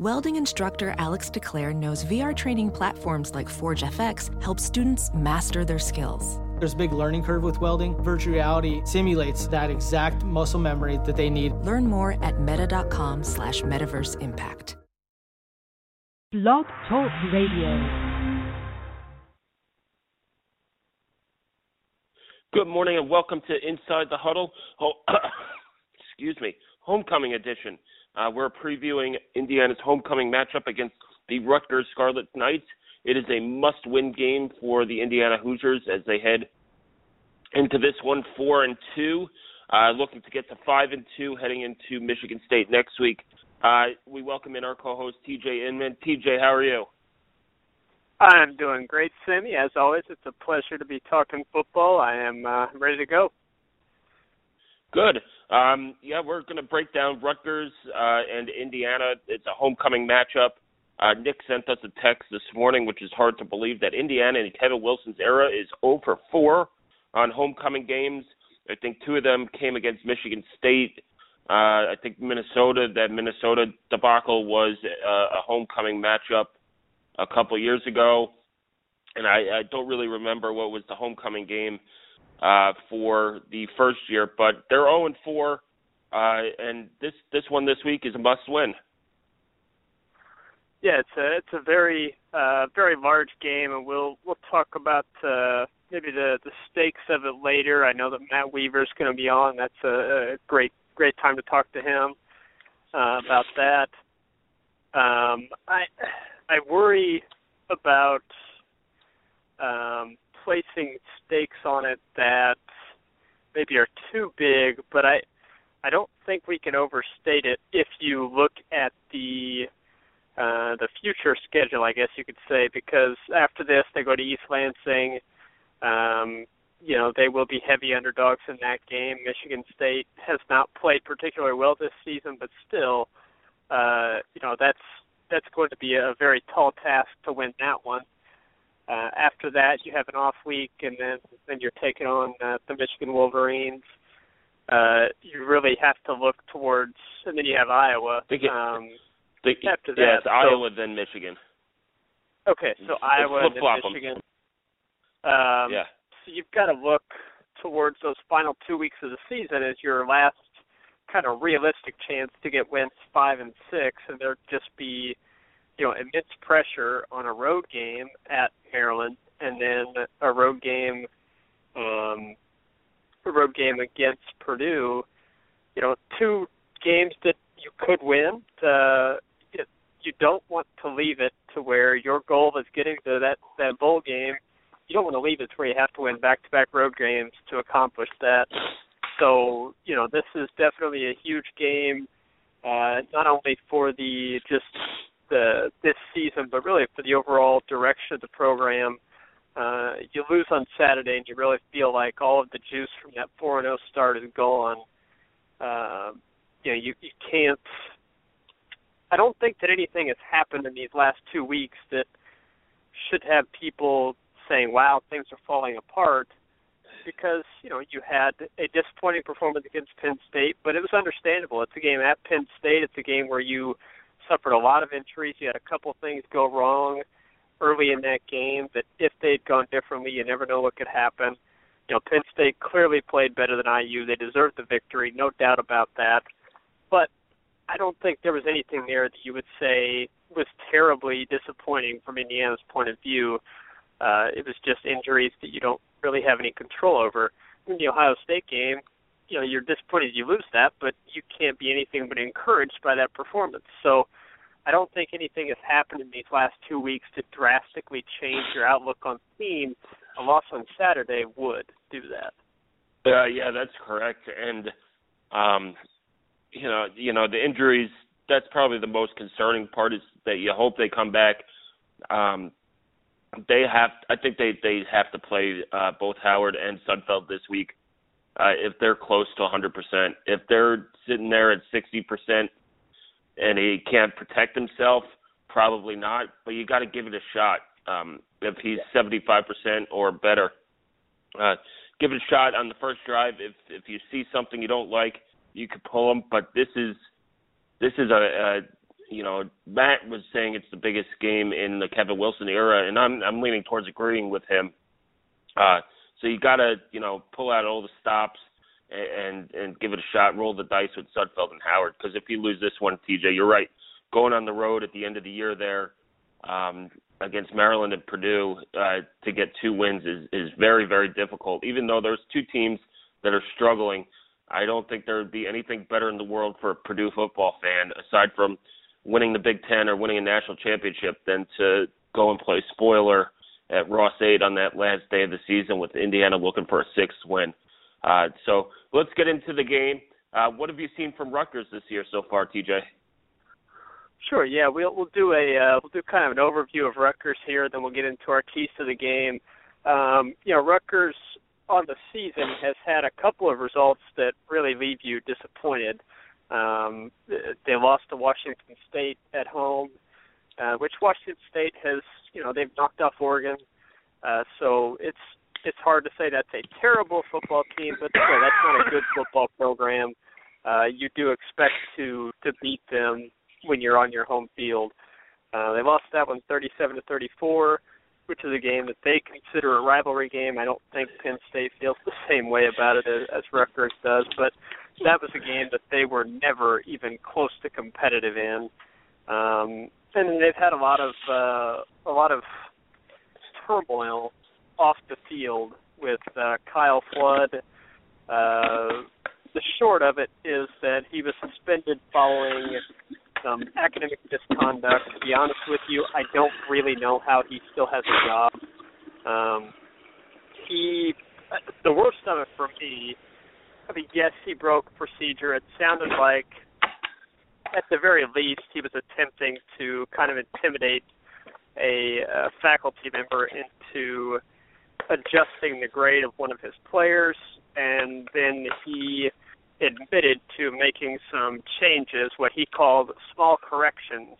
Welding instructor Alex DeClaire knows VR training platforms like Forge FX help students master their skills. There's a big learning curve with welding. Virtual reality simulates that exact muscle memory that they need. Learn more at meta.com slash metaverse impact. Blog Talk Radio. Good morning and welcome to Inside the Huddle. Oh, excuse me, homecoming edition. Uh, we're previewing Indiana's homecoming matchup against the Rutgers Scarlet Knights. It is a must-win game for the Indiana Hoosiers as they head into this one four and two, uh, looking to get to five and two, heading into Michigan State next week. Uh, we welcome in our co-host TJ Inman. TJ, how are you? I'm doing great, Sammy. As always, it's a pleasure to be talking football. I am uh, ready to go. Good. Um, yeah, we're going to break down Rutgers uh, and Indiana. It's a homecoming matchup. Uh, Nick sent us a text this morning, which is hard to believe that Indiana in Kevin Wilson's era is 0 for 4 on homecoming games. I think two of them came against Michigan State. Uh, I think Minnesota, that Minnesota debacle was uh, a homecoming matchup a couple years ago, and I, I don't really remember what was the homecoming game uh, for the first year, but they're 0 and 4, uh, and this this one this week is a must win. Yeah, it's a it's a very uh, very large game, and we'll we'll talk about uh, maybe the the stakes of it later. I know that Matt Weaver's going to be on. That's a, a great great time to talk to him uh, about that. Um, I I worry about um, placing stakes on it that maybe are too big, but I I don't think we can overstate it if you look at the uh, the future schedule, I guess you could say, because after this they go to East Lansing. Um, you know they will be heavy underdogs in that game. Michigan State has not played particularly well this season, but still, uh, you know that's that's going to be a very tall task to win that one. Uh, after that, you have an off week, and then then you're taking on uh, the Michigan Wolverines. Uh, you really have to look towards, and then you have Iowa. Um, think, after yeah, that, it's so, Iowa then Michigan. Okay, so It's Iowa and then. Michigan. Um, yeah. So you've got to look towards those final two weeks of the season as your last kind of realistic chance to get wins five and six, and there'd just be, you know, immense pressure on a road game at Maryland, and then a road game, um, a road game against Purdue. You know, two games that you could win. Uh, you- don't want to leave it to where your goal is getting to that that bowl game. You don't want to leave it to where you have to win back-to-back road games to accomplish that. So you know this is definitely a huge game, uh, not only for the just the this season, but really for the overall direction of the program. Uh, you lose on Saturday, and you really feel like all of the juice from that four and zero start is gone. Uh, you know, you you can't. I don't think that anything has happened in these last two weeks that should have people saying, "Wow, things are falling apart." because you know you had a disappointing performance against Penn State, but it was understandable. It's a game at Penn State. It's a game where you suffered a lot of injuries. You had a couple things go wrong early in that game that if they'd gone differently, you never know what could happen. You know, Penn State clearly played better than IU. They deserved the victory, no doubt about that. But I don't think there was anything there that you would say was terribly disappointing from Indiana's point of view. Uh, it was just injuries that you don't really have any control over. In the Ohio State game, you know, you're disappointed you lose that, but you can't be anything but encouraged by that performance. So I don't think anything has happened in these last two weeks to drastically change your outlook on team. A loss on Saturday would do that. Uh, yeah, that's correct. And um, you know, you know, the injuries. That's probably the most concerning part is that you hope they come back. Um, they have. I think they they have to play uh, both Howard and Sudfeld this week uh, if they're close to 100%. If they're sitting there at 60% and he can't protect himself, probably not. But you got to give it a shot. Um, if he's 75% or better, uh, give it a shot on the first drive. If if you see something you don't like, you could pull him. But this is this is a, a you know, Matt was saying it's the biggest game in the Kevin Wilson era, and I'm I'm leaning towards agreeing with him. Uh, so you got to you know pull out all the stops and and give it a shot, roll the dice with Sudfeld and Howard. Because if you lose this one, TJ, you're right. Going on the road at the end of the year there um, against Maryland and Purdue uh, to get two wins is is very very difficult. Even though there's two teams that are struggling, I don't think there would be anything better in the world for a Purdue football fan aside from winning the Big Ten or winning a national championship than to go and play spoiler at Ross-Ade on that last day of the season with Indiana looking for a sixth win. Uh, so let's get into the game. Uh, what have you seen from Rutgers this year so far, TJ? Sure. Yeah, we'll we'll do a uh, we'll do kind of an overview of Rutgers here, then we'll get into our keys to the game. Um, you know, Rutgers on the season has had a couple of results that really leave you disappointed. Um, they lost to Washington State at home, uh, which Washington State has, you know, they've knocked off Oregon. Uh, so it's it's hard to say that's a terrible football team, but still, that's not a good football program. Uh, you do expect to to beat them when you're on your home field. Uh, they lost that one 37 to 34, which is a game that they consider a rivalry game. I don't think Penn State feels the same way about it as, as Rutgers does, but that was a game that they were never even close to competitive in. Um, and they've had a lot of uh, a lot of turmoil off the field with uh, Kyle Flood. Uh, the short of it is that he was suspended following some academic misconduct. To be honest with you, I don't really know how he still has a job. Um, he, the worst of it for me. I mean, yes, he broke procedure. It sounded like, at the very least, he was attempting to kind of intimidate a, a faculty member into adjusting the grade of one of his players, and then he admitted to making some changes, what he called small corrections,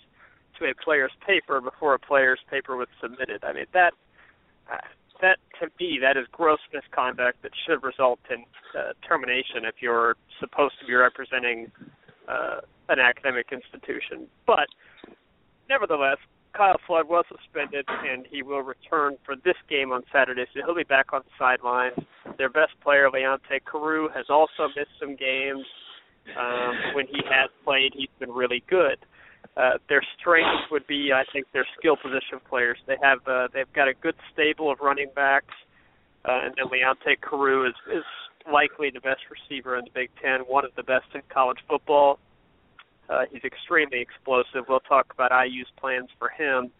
to a player's paper before a player's paper was submitted. I mean that uh, that to me that is gross misconduct that should result in uh, termination if you're supposed to be representing uh, an academic institution. But nevertheless, Kyle Flood was suspended, and he will return for this game on Saturday, so he'll be back on the sidelines. Their best player, Leonte Carroo, has also missed some games. Um, when he has played, he's been really good. Uh, their strength would be, I think, their skill position players. They have uh, they've got a good stable of running backs, uh, and then Leonte Carroo is is likely the best receiver in the Big Ten, one of the best in college football. Uh, he's extremely explosive. We'll talk about IU's plans for him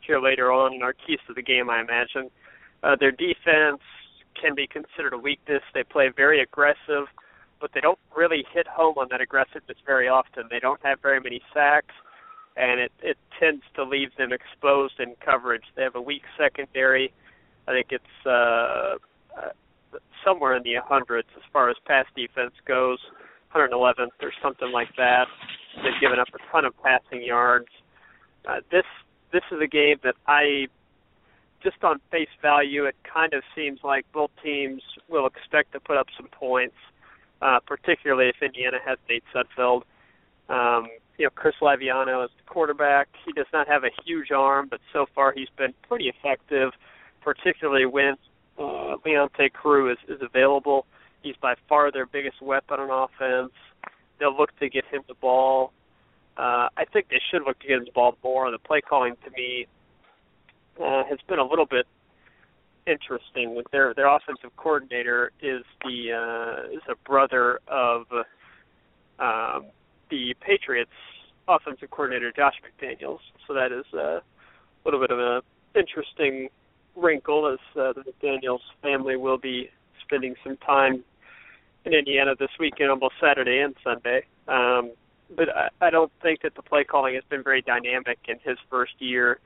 here later on in our keys to the game, I imagine. Uh, their defense can be considered a weakness. They play very aggressive, but they don't really hit home on that aggressiveness very often. They don't have very many sacks, and it, it tends to leave them exposed in coverage. They have a weak secondary. I think it's uh, uh, somewhere in the hundreds as far as pass defense goes, 111th or something like that. They've given up a ton of passing yards. Uh, this this is a game that I just on face value, it kind of seems like both teams will expect to put up some points, uh, particularly if Indiana has Nate Sudfeld. Um, you know, Chris Laviano is the quarterback. He does not have a huge arm, but so far he's been pretty effective, particularly when uh, Leonte Carroo is, is available. He's by far their biggest weapon on offense. They'll look to get him the ball. Uh, I think they should look to get him the ball more. The play calling to me uh, has been a little bit interesting. With their their offensive coordinator is the uh, is a brother of um, the Patriots offensive coordinator Josh McDaniels. So that is uh, a little bit of an interesting wrinkle as uh, the McDaniels family will be spending some time in Indiana this weekend, almost Saturday and Sunday. Um, but I, I don't think that the play calling has been very dynamic in his first year.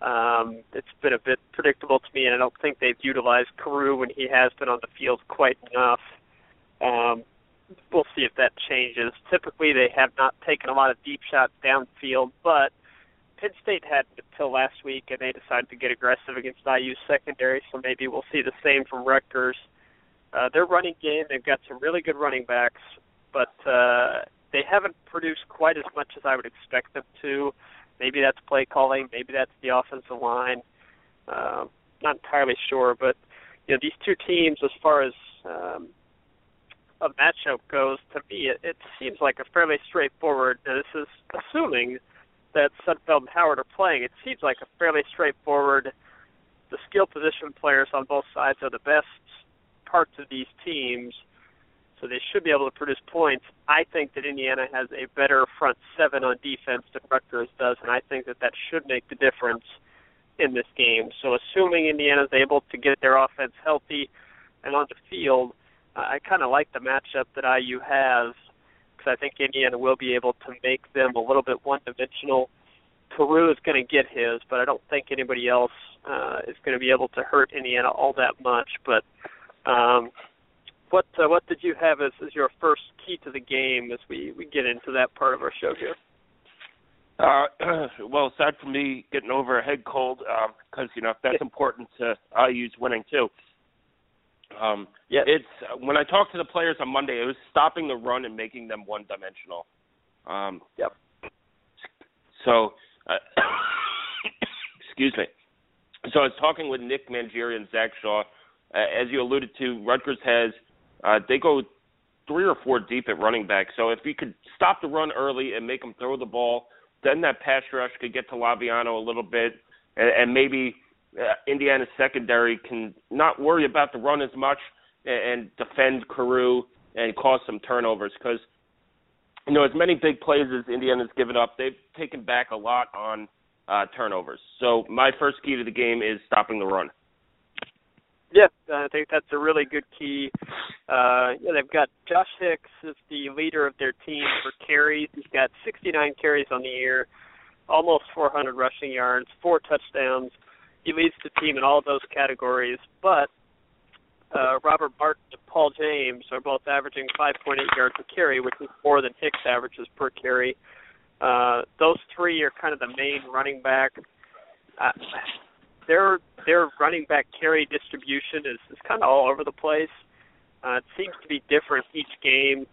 Um, it's been a bit predictable to me, and I don't think they've utilized Carroo when he has been on the field quite enough. Um, we'll see if that changes. Typically, they have not taken a lot of deep shots downfield, but Penn State had until last week, and they decided to get aggressive against IU's secondary. So maybe we'll see the same from Rutgers. Their running game, they've got some really good running backs, but uh, they haven't produced quite as much as I would expect them to. Maybe that's play calling, maybe that's the offensive line. Uh, not entirely sure, but you know these two teams, as far as um, a matchup goes, to me it, it seems like a fairly straightforward. Now this is assuming that Sudfeld and Howard are playing. It seems like a fairly straightforward. The skill position players on both sides are the best parts of these teams so they should be able to produce points. I think that Indiana has a better front seven on defense than Rutgers does, and I think that that should make the difference in this game. So assuming Indiana is able to get their offense healthy and on the field, uh, I kind of like the matchup that IU has because I think Indiana will be able to make them a little bit one-dimensional. Carroo is going to get his, but I don't think anybody else uh, is going to be able to hurt Indiana all that much. But um, what uh, what did you have as, as your first key to the game as we, we get into that part of our show here? Uh, well, aside from me getting over a head cold, because um, you know that's important to IU's winning too. Um, yeah, it's when I talked to the players on Monday, it was stopping the run and making them one dimensional. Um, yep. So, uh, excuse me. So I was talking with Nick Mangieri and Zach Shaw. Uh, as you alluded to, Rutgers has uh, they go three or four deep at running back. So if you could stop the run early and make them throw the ball, then that pass rush could get to Laviano a little bit, and, and maybe uh, Indiana's secondary can not worry about the run as much and, and defend Carroo and cause some turnovers because you know as many big plays as Indiana's given up, they've taken back a lot on uh, turnovers. So my first key to the game is stopping the run. Yeah, I think that's a really good key. Uh, yeah, they've got Josh Hicks as the leader of their team for carries. He's got 69 carries on the year, almost 400 rushing yards, four touchdowns. He leads the team in all those categories. But uh, Robert Martin and Paul James are both averaging 5.8 yards per carry, which is more than Hicks averages per carry. Uh, those three are kind of the main running back. Uh, their their running back carry distribution is, is kind of all over the place. Uh, it seems to be different each game.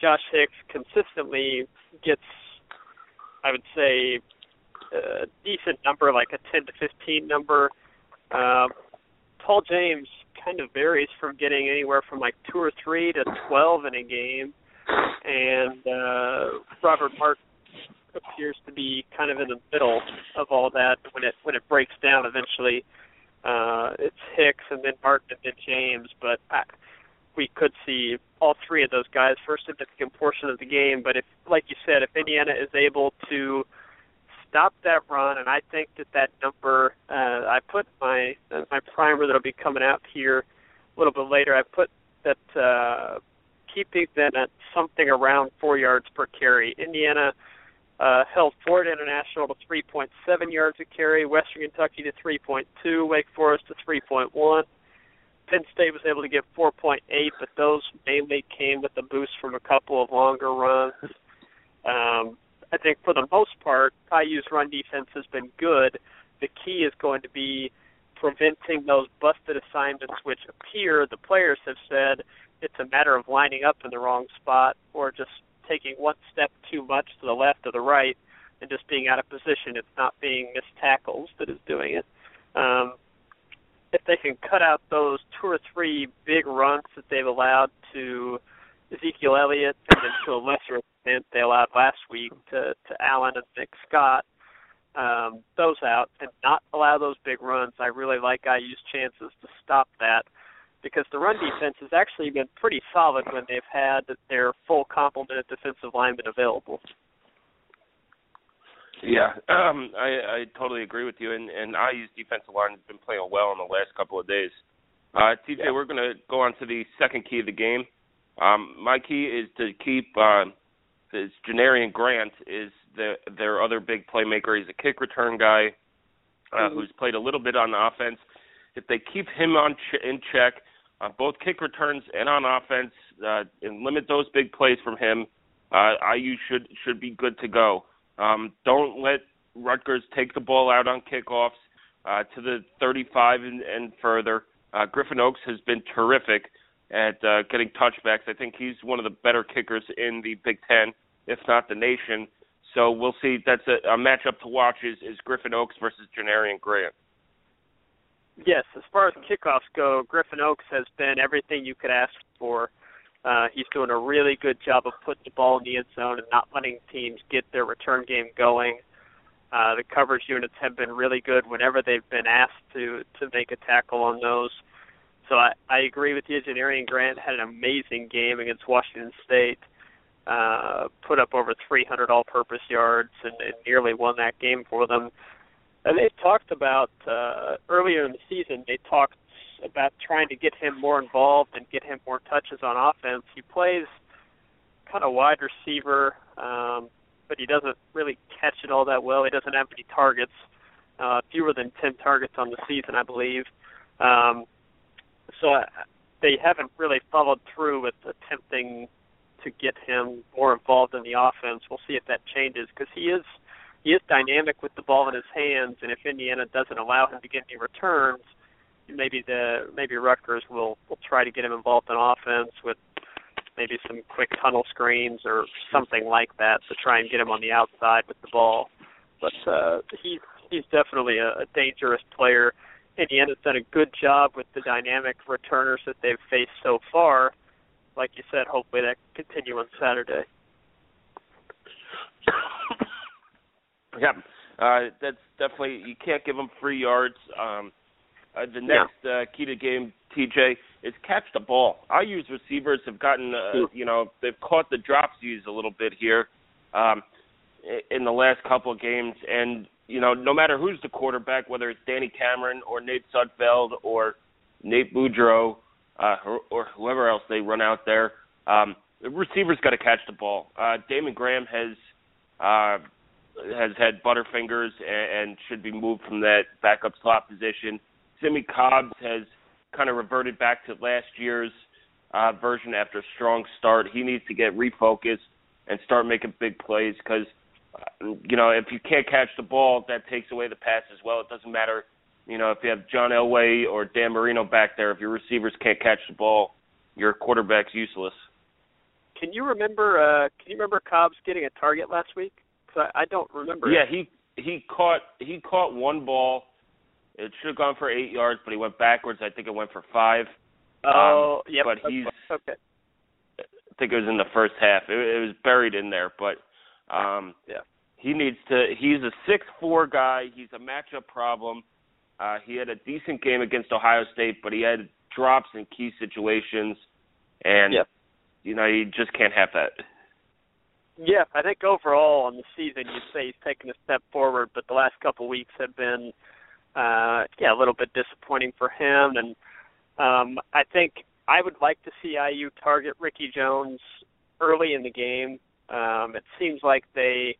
Josh Hicks consistently gets, I would say, a decent number, like a 10 to 15 number. Uh, Paul James kind of varies from getting anywhere from like two or three to 12 in a game, and uh, Robert Martin appears to be kind of in the middle of all that when it when it breaks down eventually. Uh, it's Hicks and then Martin and then James, but I, we could see all three of those guys for a significant portion of the game. But if, like you said, if Indiana is able to stop that run, and I think that that number, uh, I put my my primer that'll be coming out here a little bit later. I put that uh, keeping them at something around four yards per carry. Indiana uh, held Florida International to 3.7 yards a carry, Western Kentucky to 3.2, Wake Forest to 3.1. Penn State was able to get 4.8, but those mainly came with a boost from a couple of longer runs. Um, I think for the most part, IU's run defense has been good. The key is going to be preventing those busted assignments, which appear the players have said it's a matter of lining up in the wrong spot or just taking one step too much to the left or the right and just being out of position. It's not being missed tackles that is doing it. Um, if they can cut out those two or three big runs that they've allowed to Ezekiel Elliott and then to a lesser extent they allowed last week to, to Allen and Nick Scott, um, those out and not allow those big runs, I really like IU's chances to stop that because the run defense has actually been pretty solid when they've had their full complement of defensive linemen available. Yeah, um, I, I totally agree with you. And, and IU's defensive line has been playing well in the last couple of days. Uh, TJ, yeah. we're going to go on to the second key of the game. Um, my key is to keep uh, this Janarion Grant is the, their other big playmaker. He's a kick return guy uh, mm-hmm. who's played a little bit on the offense. If they keep him on ch- in check, uh, both kick returns and on offense, uh, and limit those big plays from him, uh, IU should should be good to go. Um, don't let Rutgers take the ball out on kickoffs uh, to the 35 and, and further. Uh, Griffin Oakes has been terrific at uh, getting touchbacks. I think he's one of the better kickers in the Big Ten. if not the nation. So we'll see. That's a, a matchup to watch. Is is Griffin Oakes versus Janarion Grant? Yes, as far as kickoffs go, Griffin Oakes has been everything you could ask for. Uh, he's doing a really good job of putting the ball in the end zone and not letting teams get their return game going. Uh, the coverage units have been really good whenever they've been asked to to make a tackle on those. So I, I agree with you. Janarion Grant had an amazing game against Washington State. Uh, put up over 300 all-purpose yards and, and nearly won that game for them. And they talked about uh, earlier in the season. They talked about trying to get him more involved and get him more touches on offense. He plays kind of wide receiver, um, but he doesn't really catch it all that well. He doesn't have any targets, uh, fewer than 10 targets on the season, I believe. Um, so I, they haven't really followed through with attempting to get him more involved in the offense. We'll see if that changes because he is he is dynamic with the ball in his hands, and if Indiana doesn't allow him to get any returns, maybe the maybe Rutgers will will try to get him involved in offense with maybe some quick tunnel screens or something like that to try and get him on the outside with the ball. But uh, he's he's definitely a, a dangerous player. Indiana's done a good job with the dynamic returners that they've faced so far. Like you said, hopefully that continue on Saturday. yeah, uh, that's definitely you can't give them free yards. Um, uh, the next yeah. uh, key to game, TJ, is catch the ball. IU's receivers have gotten, uh, you know, they've caught the dropsies a little bit here um, in the last couple of games, and you know, no matter who's the quarterback, whether it's Danny Cameron or Nate Sudfeld or Nate Boudreau uh, or, or whoever else they run out there, um, the receivers got to catch the ball. Uh, Damon Graham has uh, has had butterfingers and, and should be moved from that backup slot position. Simmie Cobbs has kind of reverted back to last year's uh, version after a strong start. He needs to get refocused and start making big plays because, uh, you know, if you can't catch the ball, that takes away the pass as well. It doesn't matter, you know, if you have John Elway or Dan Marino back there. If your receivers can't catch the ball, your quarterback's useless. Can you remember? uh Can you remember Cobbs getting a target last week? I, I don't remember. Yeah, he he caught he caught one ball it should have gone for eight yards, but he went backwards. I think it went for five. Oh, um, yep. But he's okay. I think it was in the first half. It, it was buried in there, but um yeah. He needs to he's a six four guy. He's a matchup problem. Uh he had a decent game against Ohio State, but he had drops in key situations and yep. you know, you just can't have that. Yeah, I think overall on the season you'd say he's taken a step forward, but the last couple of weeks have been uh, yeah, a little bit disappointing for him. And um, I think I would like to see IU target Ricky Jones early in the game. Um, it seems like they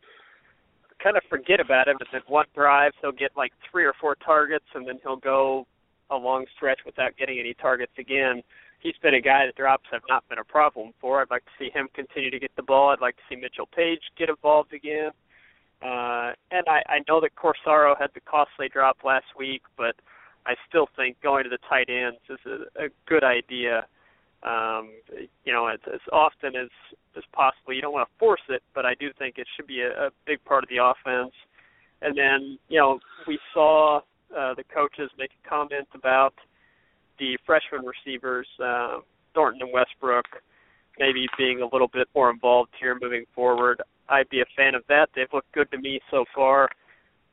kind of forget about him. But then one drive, he'll get like three or four targets, and then he'll go a long stretch without getting any targets again. He's been a guy that drops have not been a problem for. I'd like to see him continue to get the ball. I'd like to see Mitchell Paige get involved again. Uh, and I, I know that Corsaro had the costly drop last week, but I still think going to the tight ends is a, a good idea. Um, you know, as, as often as as possible. You don't want to force it, but I do think it should be a, a big part of the offense. And then, you know, we saw uh, the coaches make a comment about the freshman receivers, uh, Thornton and Westbrook, maybe being a little bit more involved here moving forward. I'd be a fan of that. They've looked good to me so far,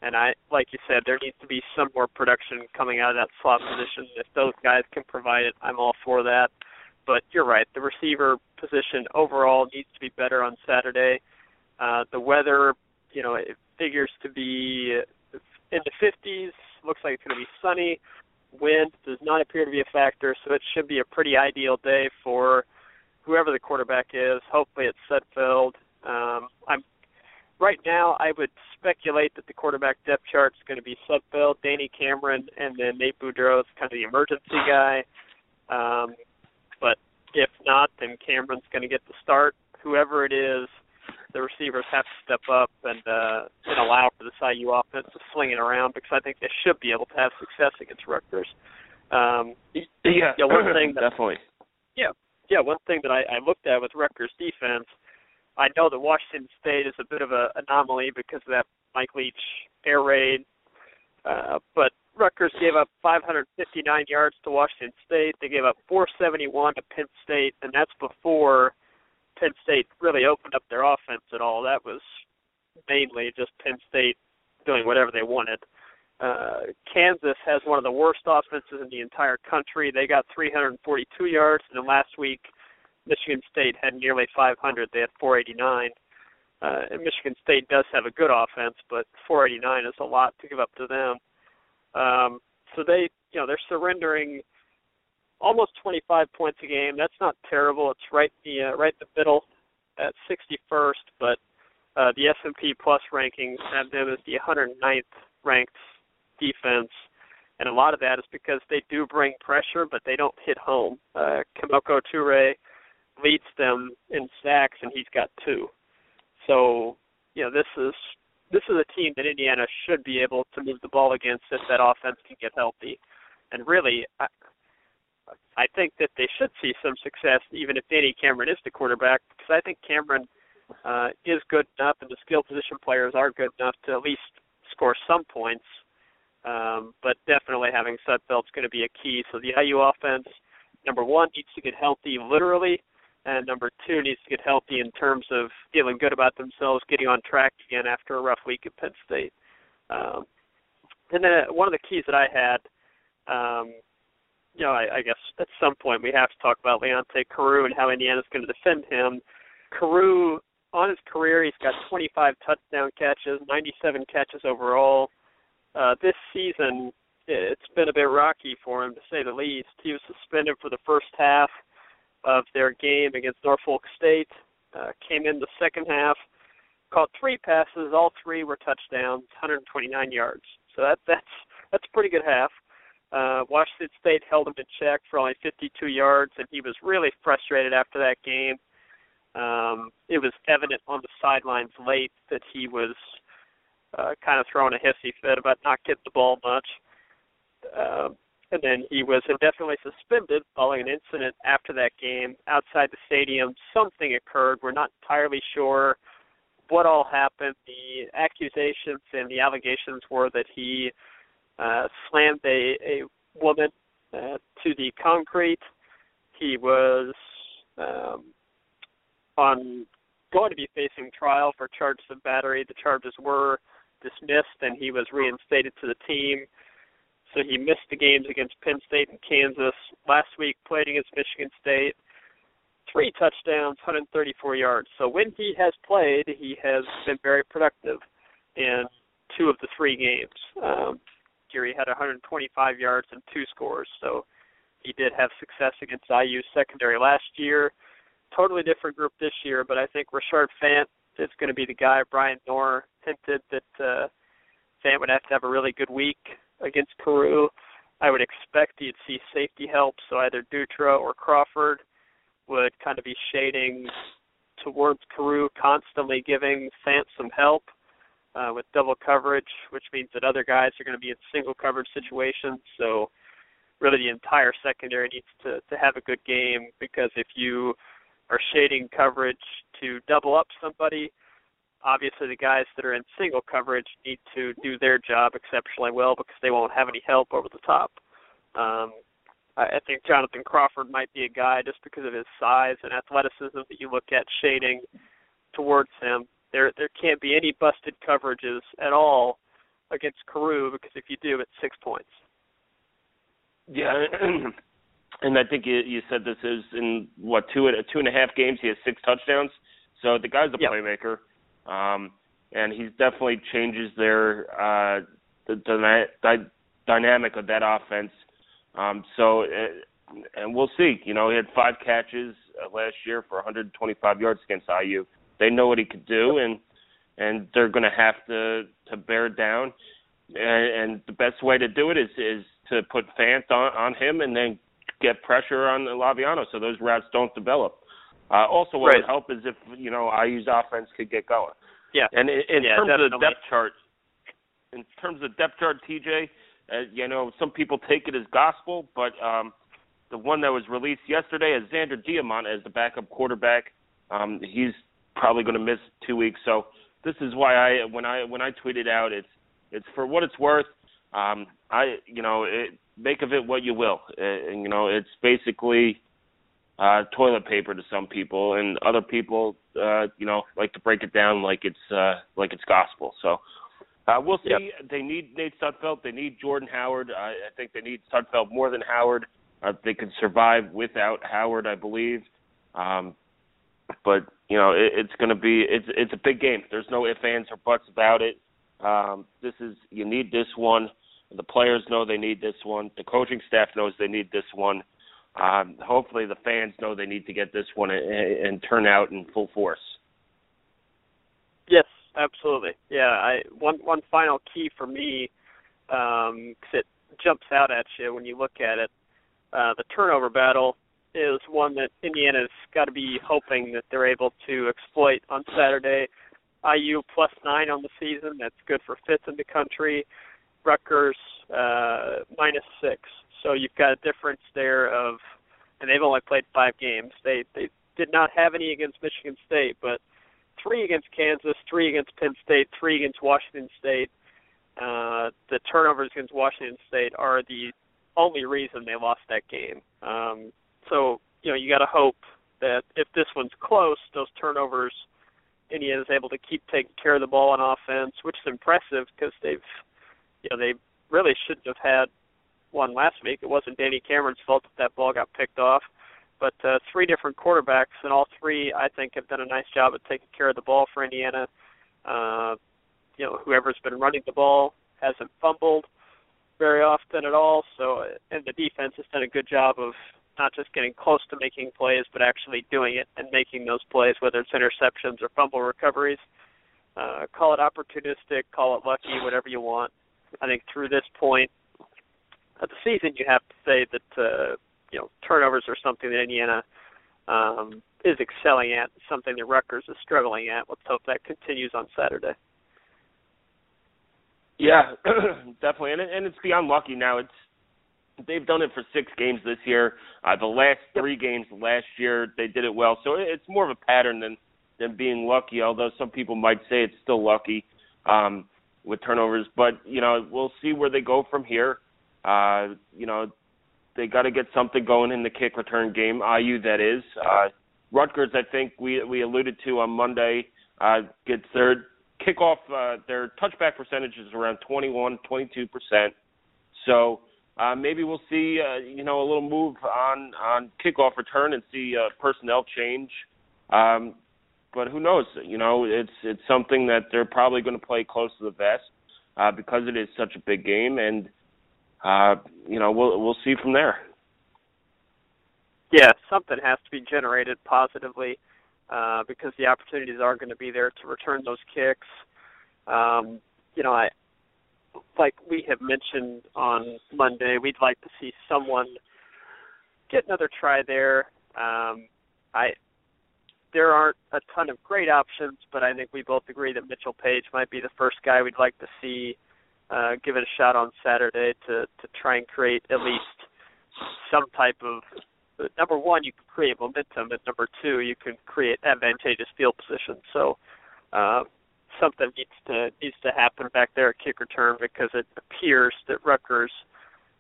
and I, like you said, there needs to be some more production coming out of that slot position. If those guys can provide it, I'm all for that. But you're right, the receiver position overall needs to be better on Saturday. Uh, the weather, you know, it figures to be in the 50s. Looks like it's going to be sunny. Wind does not appear to be a factor, so it should be a pretty ideal day for whoever the quarterback is. Hopefully, it's Sudfeld um, I'm right now. I would speculate that the quarterback depth chart is going to be Sudfeld, Danny Cameron, and then Nate Boudreau is kind of the emergency guy. Um, but if not, then Cameron's going to get the start. Whoever it is, the receivers have to step up and uh, and allow for this IU offense to sling it around because I think they should be able to have success against Rutgers. Um, yeah, know, one thing that, definitely. Yeah, yeah. One thing that I, I looked at with Rutgers defense I know that Washington State is a bit of an anomaly because of that Mike Leach air raid, uh, but Rutgers gave up 559 yards to Washington State. They gave up 471 to Penn State, and that's before Penn State really opened up their offense at all. That was mainly just Penn State doing whatever they wanted. Uh, Kansas has one of the worst offenses in the entire country. They got 342 yards, and then last week Michigan State had nearly 500. They had 489. Uh, and Michigan State does have a good offense, but 489 is a lot to give up to them. Um, so they, you know, they're surrendering almost 25 points a game. That's not terrible. It's right the uh, right the middle at 61st, but uh, the S&P Plus rankings have them as the 109th ranked defense, and a lot of that is because they do bring pressure, but they don't hit home. Uh, Kemoko Turay leads them in sacks, and he's got two. So, you know, this is this is a team that Indiana should be able to move the ball against if that offense can get healthy. And really, I think that they should see some success even if Danny Cameron is the quarterback because I think Cameron uh, is good enough and the skill position players are good enough to at least score some points. Um, but definitely having Sudfeld's going to be a key. So the IU offense, number one, needs to get healthy literally, and number two needs to get healthy in terms of feeling good about themselves, getting on track again after a rough week at Penn State. Um, and then uh, one of the keys that I had, um, you know, I, I guess at some point we have to talk about Leonte Carroo and how Indiana's going to defend him. Carroo, on his career, he's got 25 touchdown catches, 97 catches overall. Uh, this season, it's been a bit rocky for him to say the least. He was suspended for the first half of their game against Norfolk State. Uh, came in the second half, caught three passes. All three were touchdowns, 129 yards. So that that's that's a pretty good half. Uh, Washington State held him in check for only 52 yards, and he was really frustrated after that game. Um, it was evident on the sidelines late that he was uh, kind of throwing a hissy fit about not getting the ball much. Um, and then he was indefinitely suspended following an incident after that game outside the stadium. Something occurred. We're not entirely sure what all happened. The accusations and the allegations were that he uh, slammed a, a woman uh, to the concrete. He was um, on going to be facing trial for charges of battery. The charges were dismissed, and he was reinstated to the team. So he missed the games against Penn State and Kansas. Last week played against Michigan State. Three touchdowns, 134 yards. So when he has played, he has been very productive in two of the three games. Um, Gary had 125 yards and two scores. So he did have success against IU secondary last year. Totally different group this year, but I think Rashard Fant is going to be the guy. Brian Knorr hinted that uh, Fant would have to have a really good week against Carroo. I would expect you'd see safety help, so either Dutra or Crawford would kind of be shading towards Carroo, constantly giving Fant some help uh, with double coverage, which means that other guys are going to be in single coverage situations. So really the entire secondary needs to, to have a good game because if you are shading coverage to double up somebody, obviously the guys that are in single coverage need to do their job exceptionally well because they won't have any help over the top. Um, I, I think Jonathan Crawford might be a guy just because of his size and athleticism that you look at shading towards him. There there can't be any busted coverages at all against Carroo because if you do, it's six points. Yeah, and I think you, you said this is in what two two and a half games he has six touchdowns. So the guy's a yep. playmaker. Um, and he definitely changes their uh, the, the, the dynamic of that offense. Um, so, uh, and we'll see. You know, he had five catches uh, last year for 125 yards against IU. They know what he could do, and and they're going to have to to bear down. And, and the best way to do it is is to put Fant on, on him, and then get pressure on Laviano so those routes don't develop. Uh, also, what right. would help is if you know IU's offense could get going. Yeah. And in, in yeah, terms definitely. of the depth chart, in terms of depth chart, TJ, uh, you know some people take it as gospel, but um, the one that was released yesterday is Zander Diamont as the backup quarterback. Um, he's probably going to miss two weeks. So this is why I when I when I tweeted out it's it's for what it's worth. Um, I you know it, make of it what you will. Uh, and, you know it's basically uh, toilet paper to some people, and other people uh, you know like to break it down like it's uh, like it's gospel. So. Uh, we'll see. Yep. They need Nate Sudfeld. They need Jordan Howard. I, I think they need Sudfeld more than Howard. Uh, they can survive without Howard, I believe. Um, but you know, it, it's going to be it's it's a big game. There's no ifs, ands, or buts about it. Um, this is you need this one. The players know they need this one. The coaching staff knows they need this one. Um, hopefully, the fans know they need to get this one and, and turn out in full force. Yes, absolutely. Yeah, I one one final key for me because um, it jumps out at you when you look at it. Uh, the turnover battle is one that Indiana's got to be hoping that they're able to exploit on Saturday. IU plus nine on the season. That's good for fifth in the country. Rutgers uh, minus six. So you've got a difference there of, and they've only played five games. They they did not have any against Michigan State, but three against Kansas, three against Penn State, three against Washington State. Uh, the turnovers against Washington State are the only reason they lost that game. Um, so you know you got to hope that if this one's close, those turnovers, Indiana is able to keep taking care of the ball on offense, which is impressive because they've you know they really shouldn't have had one last week. It wasn't Danny Cameron's fault that that ball got picked off. But uh, three different quarterbacks, and all three, I think, have done a nice job of taking care of the ball for Indiana. Uh, you know, whoever's been running the ball hasn't fumbled very often at all. So, and the defense has done a good job of not just getting close to making plays, but actually doing it and making those plays, whether it's interceptions or fumble recoveries. Uh, call it opportunistic, call it lucky, whatever you want. I think through this point of the season, you have to say that uh, you know turnovers are something that Indiana um, is excelling at, something that Rutgers is struggling at. Let's hope that continues on Saturday. Yeah, definitely, and and it's beyond lucky now. It's they've done it for six games this year. Uh, the last three games last year, they did it well. So it's more of a pattern than than being lucky. Although some people might say it's still lucky um, with turnovers, but you know we'll see where they go from here. Uh, you know they got to get something going in the kick return game. IU that is. Uh, Rutgers, I think we we alluded to on Monday, uh, gets their kickoff. Uh, their touchback percentage is around 21, 22 percent. So uh, maybe we'll see, uh, you know, a little move on on kickoff return and see uh, personnel change. Um, but who knows? You know, it's it's something that they're probably going to play close to the vest uh, because it is such a big game, and uh, you know, we'll we'll see from there. Yeah, something has to be generated positively uh, because the opportunities are going to be there to return those kicks. Um, you know, I like we have mentioned on Monday, we'd like to see someone get another try there. Um, I there aren't a ton of great options, but I think we both agree that Mitchell Paige might be the first guy we'd like to see uh, give it a shot on Saturday to to try and create at least some type of number one, you can create momentum, and number two, you can create advantageous field position. So uh, something needs to needs to happen back there at kick return because it appears that Rutgers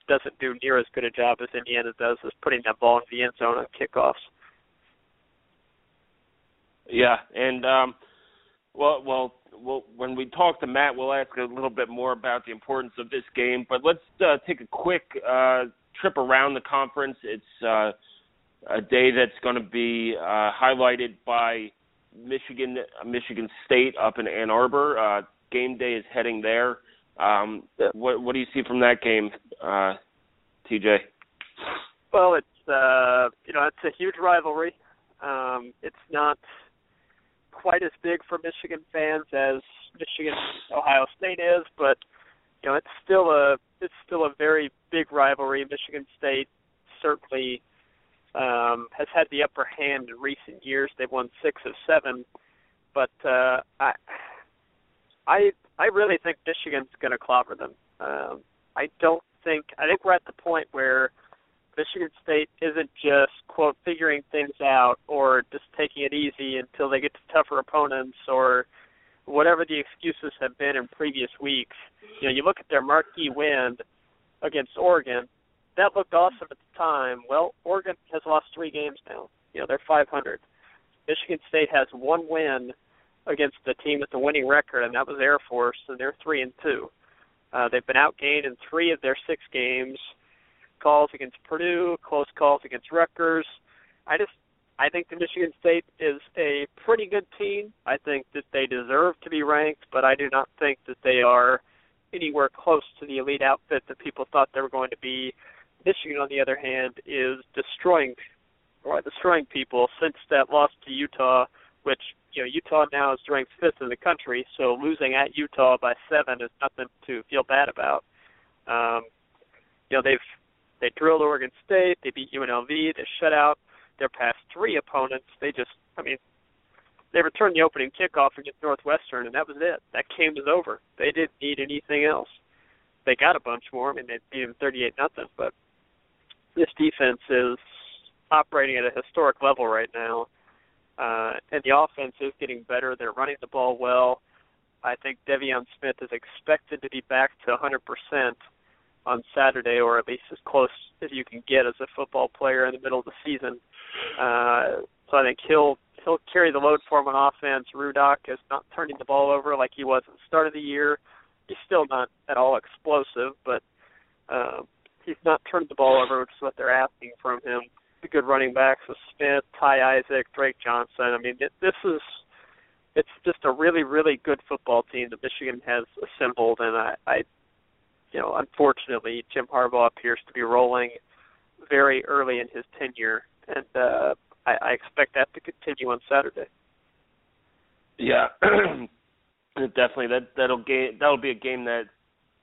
doesn't do near as good a job as Indiana does as putting that ball in the end zone on kickoffs. Yeah, and um, well, well, well, when we talk to Matt, we'll ask a little bit more about the importance of this game. But let's uh, take a quick uh, trip around the conference. It's uh, a day that's going to be uh, highlighted by Michigan Michigan State up in Ann Arbor. Uh, game day is heading there. Um, what what do you see from that game, uh, TJ? Well, it's uh, you know it's a huge rivalry. Um, it's not quite as big for Michigan fans as Michigan Ohio State is, but you know it's still a it's still a very big rivalry. Michigan State certainly um, has had the upper hand in recent years. They've won six of seven, but uh, I, I, I really think Michigan's going to clobber them. Um, I don't think. I think we're at the point where Michigan State isn't just quote figuring things out or just taking it easy until they get to tougher opponents or whatever the excuses have been in previous weeks. You know, you look at their marquee win against Oregon, that looked awesome at the time. Well, Oregon has lost three games now. You know, they're 500. Michigan State has one win against the team with the winning record, and that was Air Force, and they're three and two. Uh, they've been outgained in three of their six games. Calls against Purdue, close calls against Rutgers. I just, I think the Michigan State is a pretty good team. I think that they deserve to be ranked, but I do not think that they are anywhere close to the elite outfit that people thought they were going to be. Michigan, on the other hand, is destroying, or destroying people since that loss to Utah, which you know Utah now is ranked fifth in the country, so losing at Utah by seven is nothing to feel bad about. Um, you know they've they drilled Oregon State, they beat UNLV, they shut out their past three opponents. They just, I mean, they returned the opening kickoff against Northwestern, and that was it. That game was over. They didn't need anything else. They got a bunch more. I mean, they beat them 38 nothing, but this defense is operating at a historic level right now, uh, and the offense is getting better. They're running the ball well. I think De'Veon Smith is expected to be back to 100% on Saturday, or at least as close as you can get as a football player in the middle of the season. Uh, so I think he'll he'll carry the load for him on offense. Rudock is not turning the ball over like he was at the start of the year. He's still not at all explosive, but uh, he's not turned the ball over, which is what they're asking from him. The good running backs with Smith, Ty Isaac, Drake Johnson. I mean, this is it's just a really, really good football team that Michigan has assembled, and I, I, you know, unfortunately, Jim Harbaugh appears to be rolling very early in his tenure, and uh, I, I expect that to continue on Saturday. Yeah, definitely. That that'll game that'll be a game that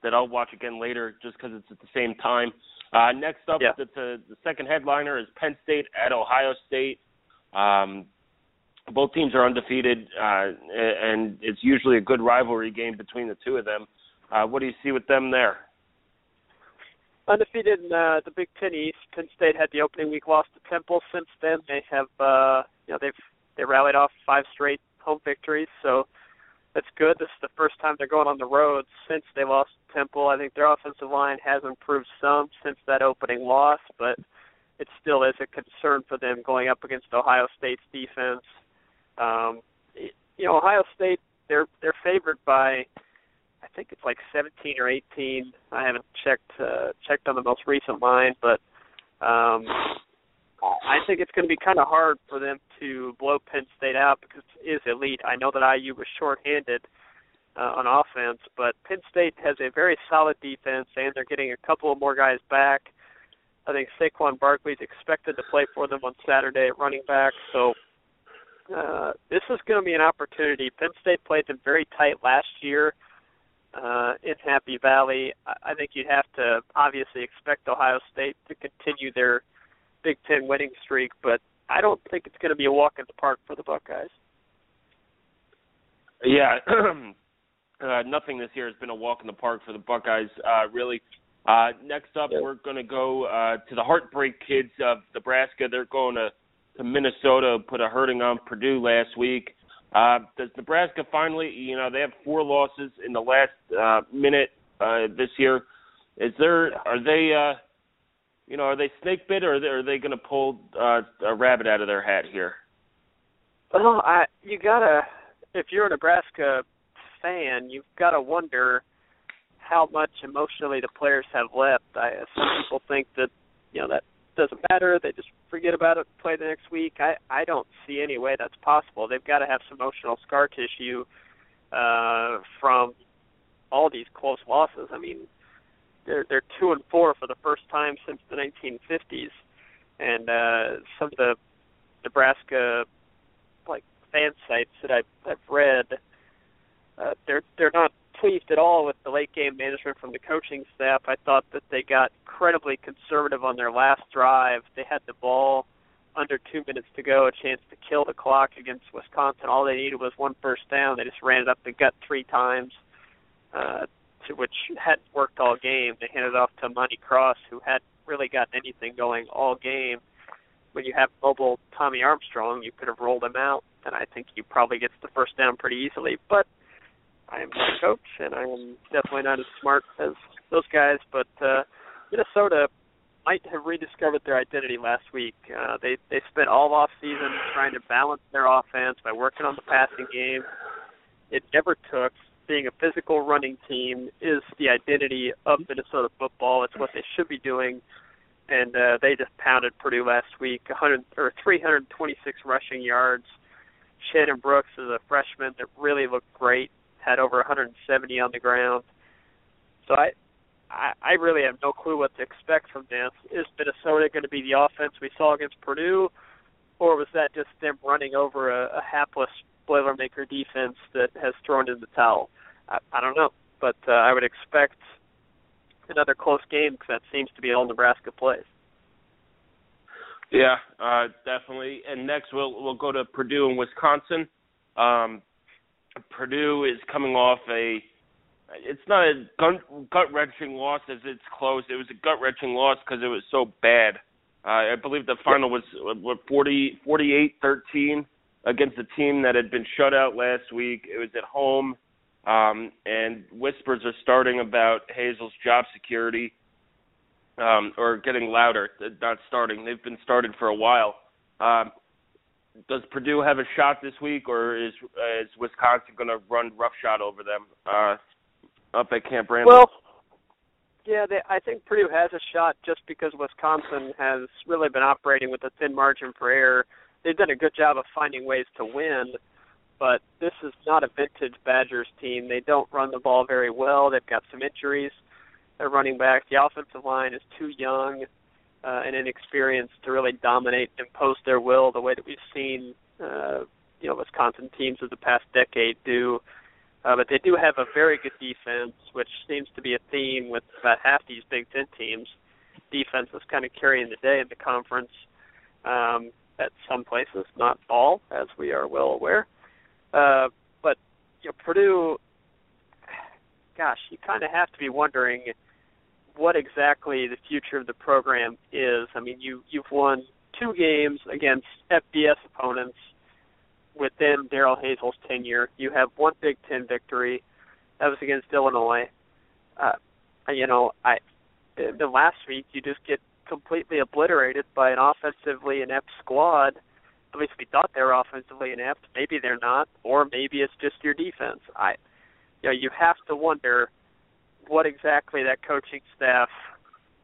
that I'll watch again later, just because it's at the same time. Uh, next up, yeah. the, the, the second headliner is Penn State at Ohio State. Um, both teams are undefeated, uh, and it's usually a good rivalry game between the two of them. Uh, what do you see with them there? Undefeated in uh, the Big Ten East. Penn State had the opening week loss to Temple. Since then, they have uh, you know they've they rallied off five straight home victories. So that's good. This is the first time they're going on the road since they lost Temple. I think their offensive line has improved some since that opening loss, but it still is a concern for them going up against Ohio State's defense. Um, you know, Ohio State they're they're favored by I think it's like 17 or 18. I haven't checked uh, checked on the most recent line, but um, I think it's going to be kind of hard for them to blow Penn State out because it is elite. I know that IU was shorthanded uh, on offense, but Penn State has a very solid defense, and they're getting a couple of more guys back. I think Saquon Barkley is expected to play for them on Saturday at running back, so uh, this is going to be an opportunity. Penn State played them very tight last year uh, in Happy Valley. I, I think you'd have to obviously expect Ohio State to continue their Big Ten winning streak, but I don't think it's going to be a walk in the park for the Buckeyes. Yeah, uh, nothing this year has been a walk in the park for the Buckeyes. Uh, really. Uh, next up, Yep. we're going to go uh, to the Heartbreak Kids of Nebraska. They're going to, to Minnesota, put a hurting on Purdue last week. Uh, does Nebraska finally, you know, they have four losses in the last uh, minute uh, this year. Is there, are they, uh, you know, are they snake bit or are they, they going to pull uh, a rabbit out of their hat here? Well, I you gotta if you're a Nebraska fan, you've got to wonder how much emotionally the players have left. I some people think that you know that doesn't matter. They just forget about it, play the next week. I I don't see any way that's possible. They've got to have some emotional scar tissue uh, from all these close losses. I mean, they're they're two and four for the first time since the 1950s, and uh, some of the Nebraska like fan sites that I've, I've read, uh, they're they're not pleased at all with the late game management from the coaching staff. I thought that they got incredibly conservative on their last drive. They had the ball under two minutes to go, a chance to kill the clock against Wisconsin. All they needed was one first down. They just ran it up the gut three times, uh, which hadn't worked all game. They handed off to Imani Cross, who hadn't really gotten anything going all game. When you have mobile Tommy Armstrong, you could have rolled him out, and I think he probably gets the first down pretty easily. But I am not a coach, and I am definitely not as smart as those guys. But uh, Minnesota might have rediscovered their identity last week. Uh, they they spent all off season trying to balance their offense by working on the passing game. It never took. Being a physical running team is the identity of Minnesota football. It's what they should be doing, and uh, they just pounded Purdue last week. 100 or 326 rushing yards. Shannon Brooks is a freshman that really looked great. Had over 170 on the ground. So I I, I really have no clue what to expect from this. Is Minnesota going to be the offense we saw against Purdue, or was that just them running over a, a hapless Boilermaker defense that has thrown in the towel? I, I don't know, but uh, I would expect another close game because that seems to be all Nebraska plays. Yeah, uh, definitely. And next we'll we'll go to Purdue and Wisconsin. Um, Purdue is coming off a it's not a gut wrenching loss as it's close. It was a gut wrenching loss because it was so bad. Uh, I believe the final was what 40 48-13 against a team that had been shut out last week. It was at home, um, and whispers are starting about Hazell's job security, um, or getting louder. Not starting. They've been started for a while. Um, does Purdue have a shot this week, or is is Wisconsin going to run roughshod over them? Uh, up at Camp Randall? Well, yeah, they, I think Purdue has a shot just because Wisconsin has really been operating with a thin margin for error. They've done a good job of finding ways to win, but this is not a vintage Badgers team. They don't run the ball very well. They've got some injuries. They're running back. The offensive line is too young uh, and inexperienced to really dominate and impose their will the way that we've seen, uh, you know, Wisconsin teams of the past decade do. Uh, but they do have a very good defense, which seems to be a theme with about half these Big Ten teams. Defense is kind of carrying the day in the conference um, at some places, not all, as we are well aware. Uh, but you know, Purdue, gosh, you kind of have to be wondering what exactly the future of the program is. I mean, you you've won two games against FBS opponents within Darrell Hazell's tenure. You have one Big Ten victory. That was against Illinois. Uh, you know, I the last week you just get completely obliterated by an offensively inept squad. At least we thought they were offensively inept. Maybe they're not, or maybe it's just your defense. I, you know, you have to wonder what exactly that coaching staff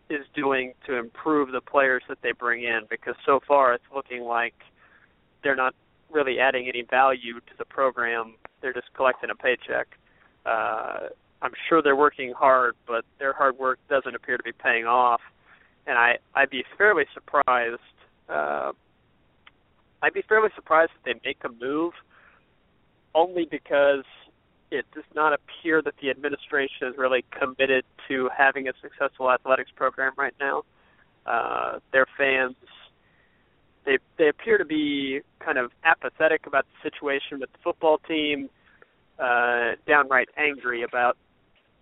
is doing to improve the players that they bring in because so far it's looking like they're not really adding any value to the program. They're just collecting a paycheck. Uh, I'm sure they're working hard, but their hard work doesn't appear to be paying off. And I I'd be fairly surprised. Uh, I'd be fairly surprised if they make a move, only because it does not appear that the administration is really committed to having a successful athletics program right now. Uh, their fans they they appear to be kind of apathetic about the situation with the football team, uh, downright angry about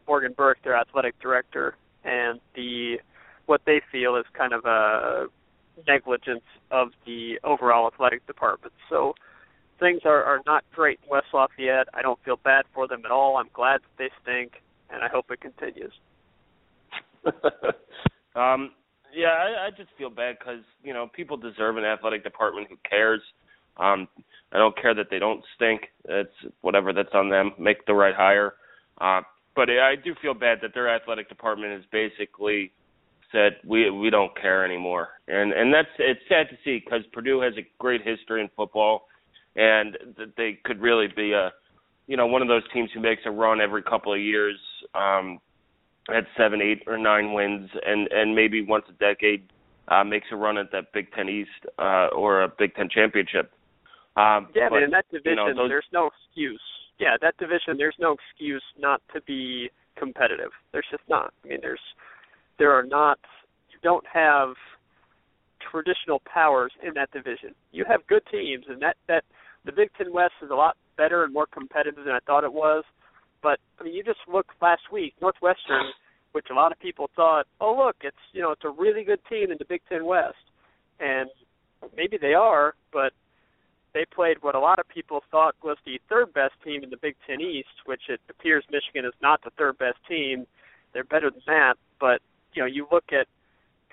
Morgan Burke, their athletic director, and the what they feel is kind of a negligence of the overall athletic department. So things are, are not great in West Lafayette. I don't feel bad for them at all. I'm glad that they stink, and I hope it continues. um, yeah, I, I just feel bad because you know people deserve an athletic department who cares. Um, I don't care that they don't stink. It's whatever that's on them. Make the right hire. Uh, but I do feel bad that their athletic department is basically said we we don't care anymore, and and that's it's sad to see because Purdue has a great history in football, and that they could really be a you know one of those teams who makes a run every couple of years. Um, at seven, eight, or nine wins, and and maybe once a decade uh, makes a run at that Big Ten East uh, or a Big Ten championship. Um, yeah, but, man, in that division, you know, those... there's no excuse. Yeah, that division, there's no excuse not to be competitive. There's just not. I mean, there's there are not. You don't have traditional powers in that division. You have good teams, and that that the Big Ten West is a lot better and more competitive than I thought it was. But I mean, you just look last week. Northwestern which a lot of people thought, oh look, it's you know it's a really good team in the Big Ten West, and maybe they are, but they played what a lot of people thought was the third best team in the Big Ten East, which it appears Michigan is not the third best team. They're better than that, but you know you look at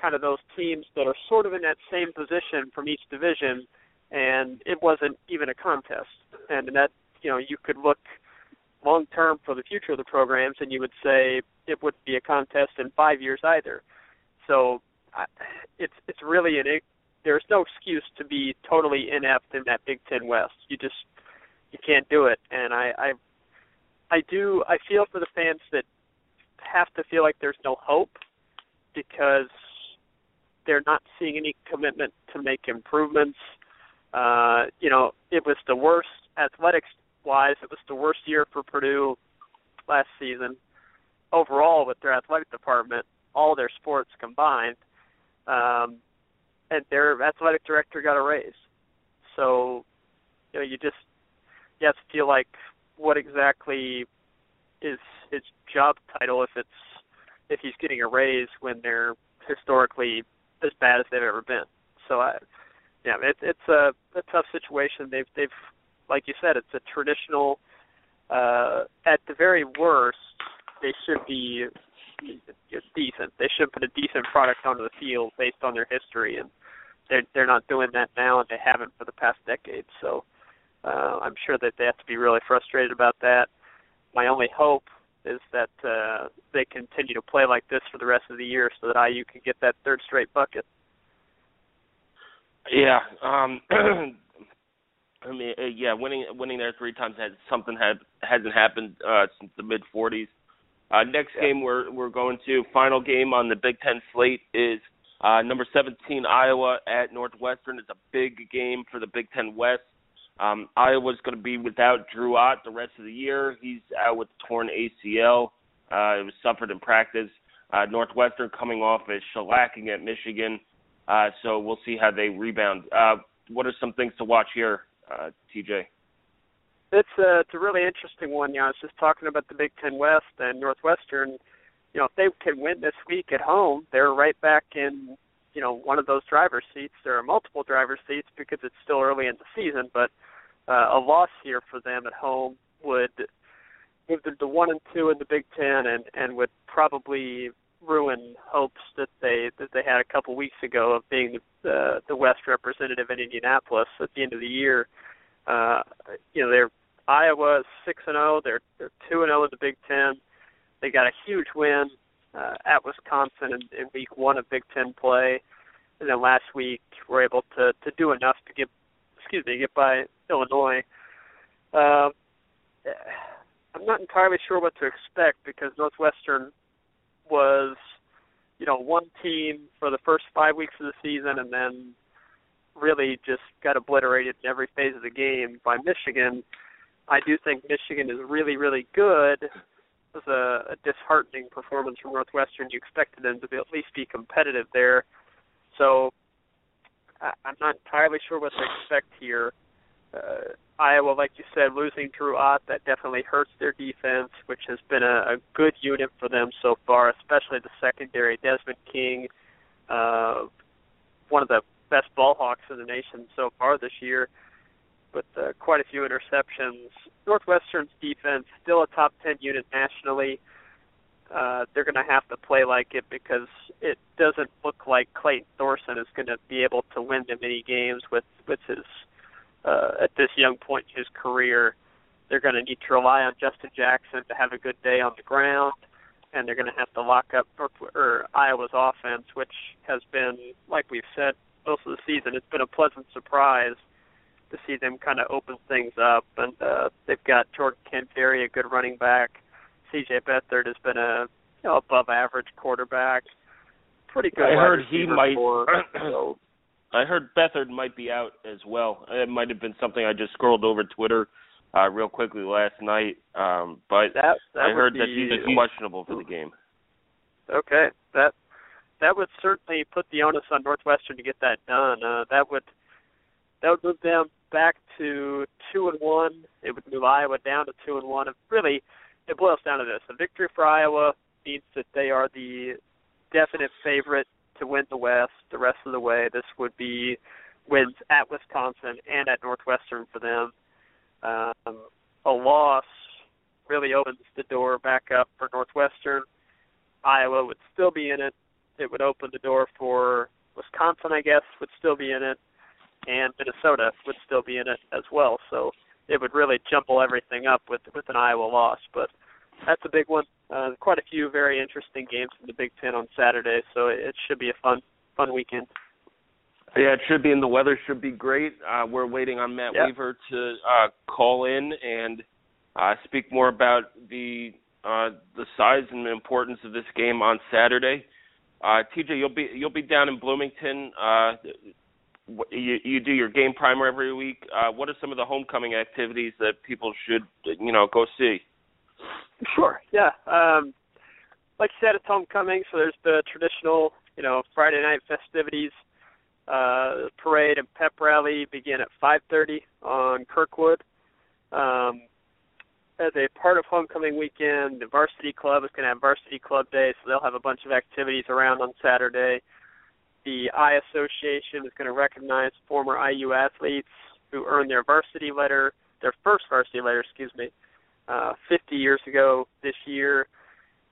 kind of those teams that are sort of in that same position from each division, and it wasn't even a contest. And that you know you could look long term for the future of the programs, and you would say it wouldn't be a contest in five years either. So it's it's really an there's no excuse to be totally inept in that Big Ten West. You just you can't do it, and I I I do I feel for the fans that have to feel like there's no hope because they're not seeing any commitment to make improvements. Uh, you know, it was the worst athletics wise. It was the worst year for Purdue last season overall with their athletic department, all their sports combined. Um, and their athletic director got a raise. So, you know, you just you have to feel like what exactly is his job title if it's if he's getting a raise when they're historically as bad as they've ever been. So I yeah, it, it's a, a tough situation. They've they've like you said, it's a traditional uh at the very worst they should be decent. They should put a decent product onto the field based on their history and they're they're not doing that now and they haven't for the past decade. So uh I'm sure that they have to be really frustrated about that. My only hope is that uh, they continue to play like this for the rest of the year, so that IU can get that third straight bucket. Yeah, um, I mean, uh, yeah, winning winning there three times has something had hasn't happened uh, since the mid '40s. Uh, next yeah. game we're we're going to final game on the Big Ten slate is uh, number 17 Iowa at Northwestern. It's a big game for the Big Ten West. Um, Iowa's going to be without Drew Ott the rest of the year. He's out with torn ACL. Uh, it was suffered in practice. Uh, Northwestern coming off a shellacking at Michigan, uh, so we'll see how they rebound. Uh, what are some things to watch here, uh, TJ? It's a, it's a really interesting one. You know, I was just talking about the Big Ten West and Northwestern. You know, if they can win this week at home, they're right back in you know one of those driver's seats. There are multiple driver's seats because it's still early in the season, but uh, a loss here for them at home would move them to one and two in the Big Ten, and and would probably ruin hopes that they that they had a couple weeks ago of being the the West representative in Indianapolis at the end of the year. Uh, you know, they're Iowa six and zero. Oh. They're they're two and zero oh in the Big Ten. They got a huge win uh, at Wisconsin in, in week one of Big Ten play, and then last week were able to to do enough to get excuse me get by Illinois. Uh, I'm not entirely sure what to expect because Northwestern was, you know, one team for the first five weeks of the season, and then really just got obliterated in every phase of the game by Michigan. I do think Michigan is really, really good It was a, a disheartening performance from Northwestern. You expected them to be, at least be competitive there. So I'm not entirely sure what to expect here. Uh, Iowa, like you said, losing Drew Ott, that definitely hurts their defense, which has been a, a good unit for them so far, especially the secondary. Desmond King, uh, one of the best ball hawks in the nation so far this year with uh, quite a few interceptions. Northwestern's defense still a top 10 unit nationally. Uh, they're going to have to play like it because it doesn't look like Clayton Thorson is going to be able to win them many games with with his uh, at this young point in his career. They're going to need to rely on Justin Jackson to have a good day on the ground, and they're going to have to lock up or, or Iowa's offense, which has been, like we've said most of the season, it's been a pleasant surprise to see them kind of open things up. And uh, they've got Jordan Canzeri, a good running back. C.J. Beathard has been a you know, above average quarterback. Pretty good. I heard he might. so. I heard Beathard might be out as well. It might have been something I just scrolled over Twitter uh, real quickly last night. Um, but that, that I heard be, that he's questionable for the game. Okay, that that would certainly put the onus on Northwestern to get that done. Uh, that would that would move them back to two and one. It would move Iowa down to two and one. It really, it boils down to this: a victory for Iowa means that they are the definite favorite to win the West the rest of the way. This would be wins at Wisconsin and at Northwestern for them. Um, a loss really opens the door back up for Northwestern. Iowa would still be in it. It would open the door for Wisconsin, I guess, would still be in it, and Minnesota would still be in it as well. So it would really jumble everything up with with an Iowa loss. But that's a big one. Uh, quite a few very interesting games in the Big Ten on Saturday, so it should be a fun fun weekend. Yeah, it should be, and the weather should be great. Uh, we're waiting on Matt yep. Weaver to uh, call in and uh, speak more about the uh, the size and the importance of this game on Saturday. Uh, TJ, you'll be you'll be down in Bloomington. Uh, you, you do your game primer every week. Uh, what are some of the homecoming activities that people should you know go see? Sure. Yeah. Um, like you said, it's homecoming, so there's the traditional you know Friday night festivities. Uh, parade and pep rally begin at 5:30 on Kirkwood. Um, as a part of homecoming weekend, the varsity club is going to have varsity club day, so they'll have a bunch of activities around on Saturday. The I Association is going to recognize former IU athletes who earned their varsity letter, their first varsity letter, excuse me, uh, 50 years ago this year.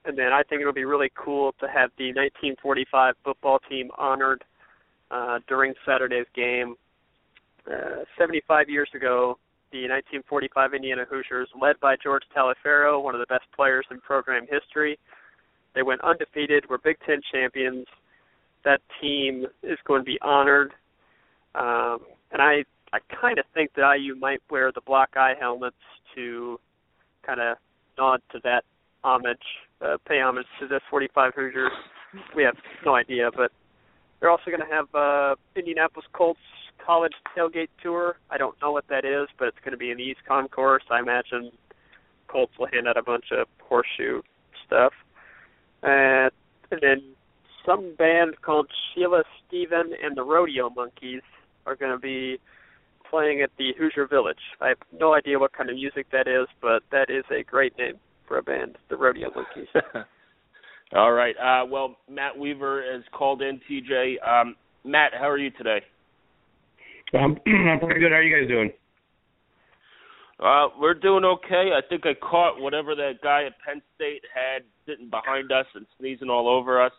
And then I think it'll be really cool to have the 1945 football team honored uh, during Saturday's game. Uh, 75 years ago, the 1945 Indiana Hoosiers, led by George Taliaferro, one of the best players in program history. They went undefeated, were Big Ten champions. That team is going to be honored, um, and I I kind of think that IU might wear the black eye helmets to kind of nod to that homage, uh, pay homage to the 45 Hoosiers. We have no idea, but they're also going to have uh, Indianapolis Colts college tailgate tour. I don't know what that is, but it's going to be in the East Concourse. I imagine Colts will hand out a bunch of horseshoe stuff. And, and then some band called Sheila Steven and the Rodeo Monkeys are going to be playing at the Hoosier Village. I have no idea what kind of music that is, but that is a great name for a band, the Rodeo Monkeys. All right. Uh, well, Matt Weaver has called in. TJ, um, Matt, how are you today? Um, I'm pretty good. How are you guys doing? Uh, we're doing okay. I think I caught whatever that guy at Penn State had sitting behind us and sneezing all over us.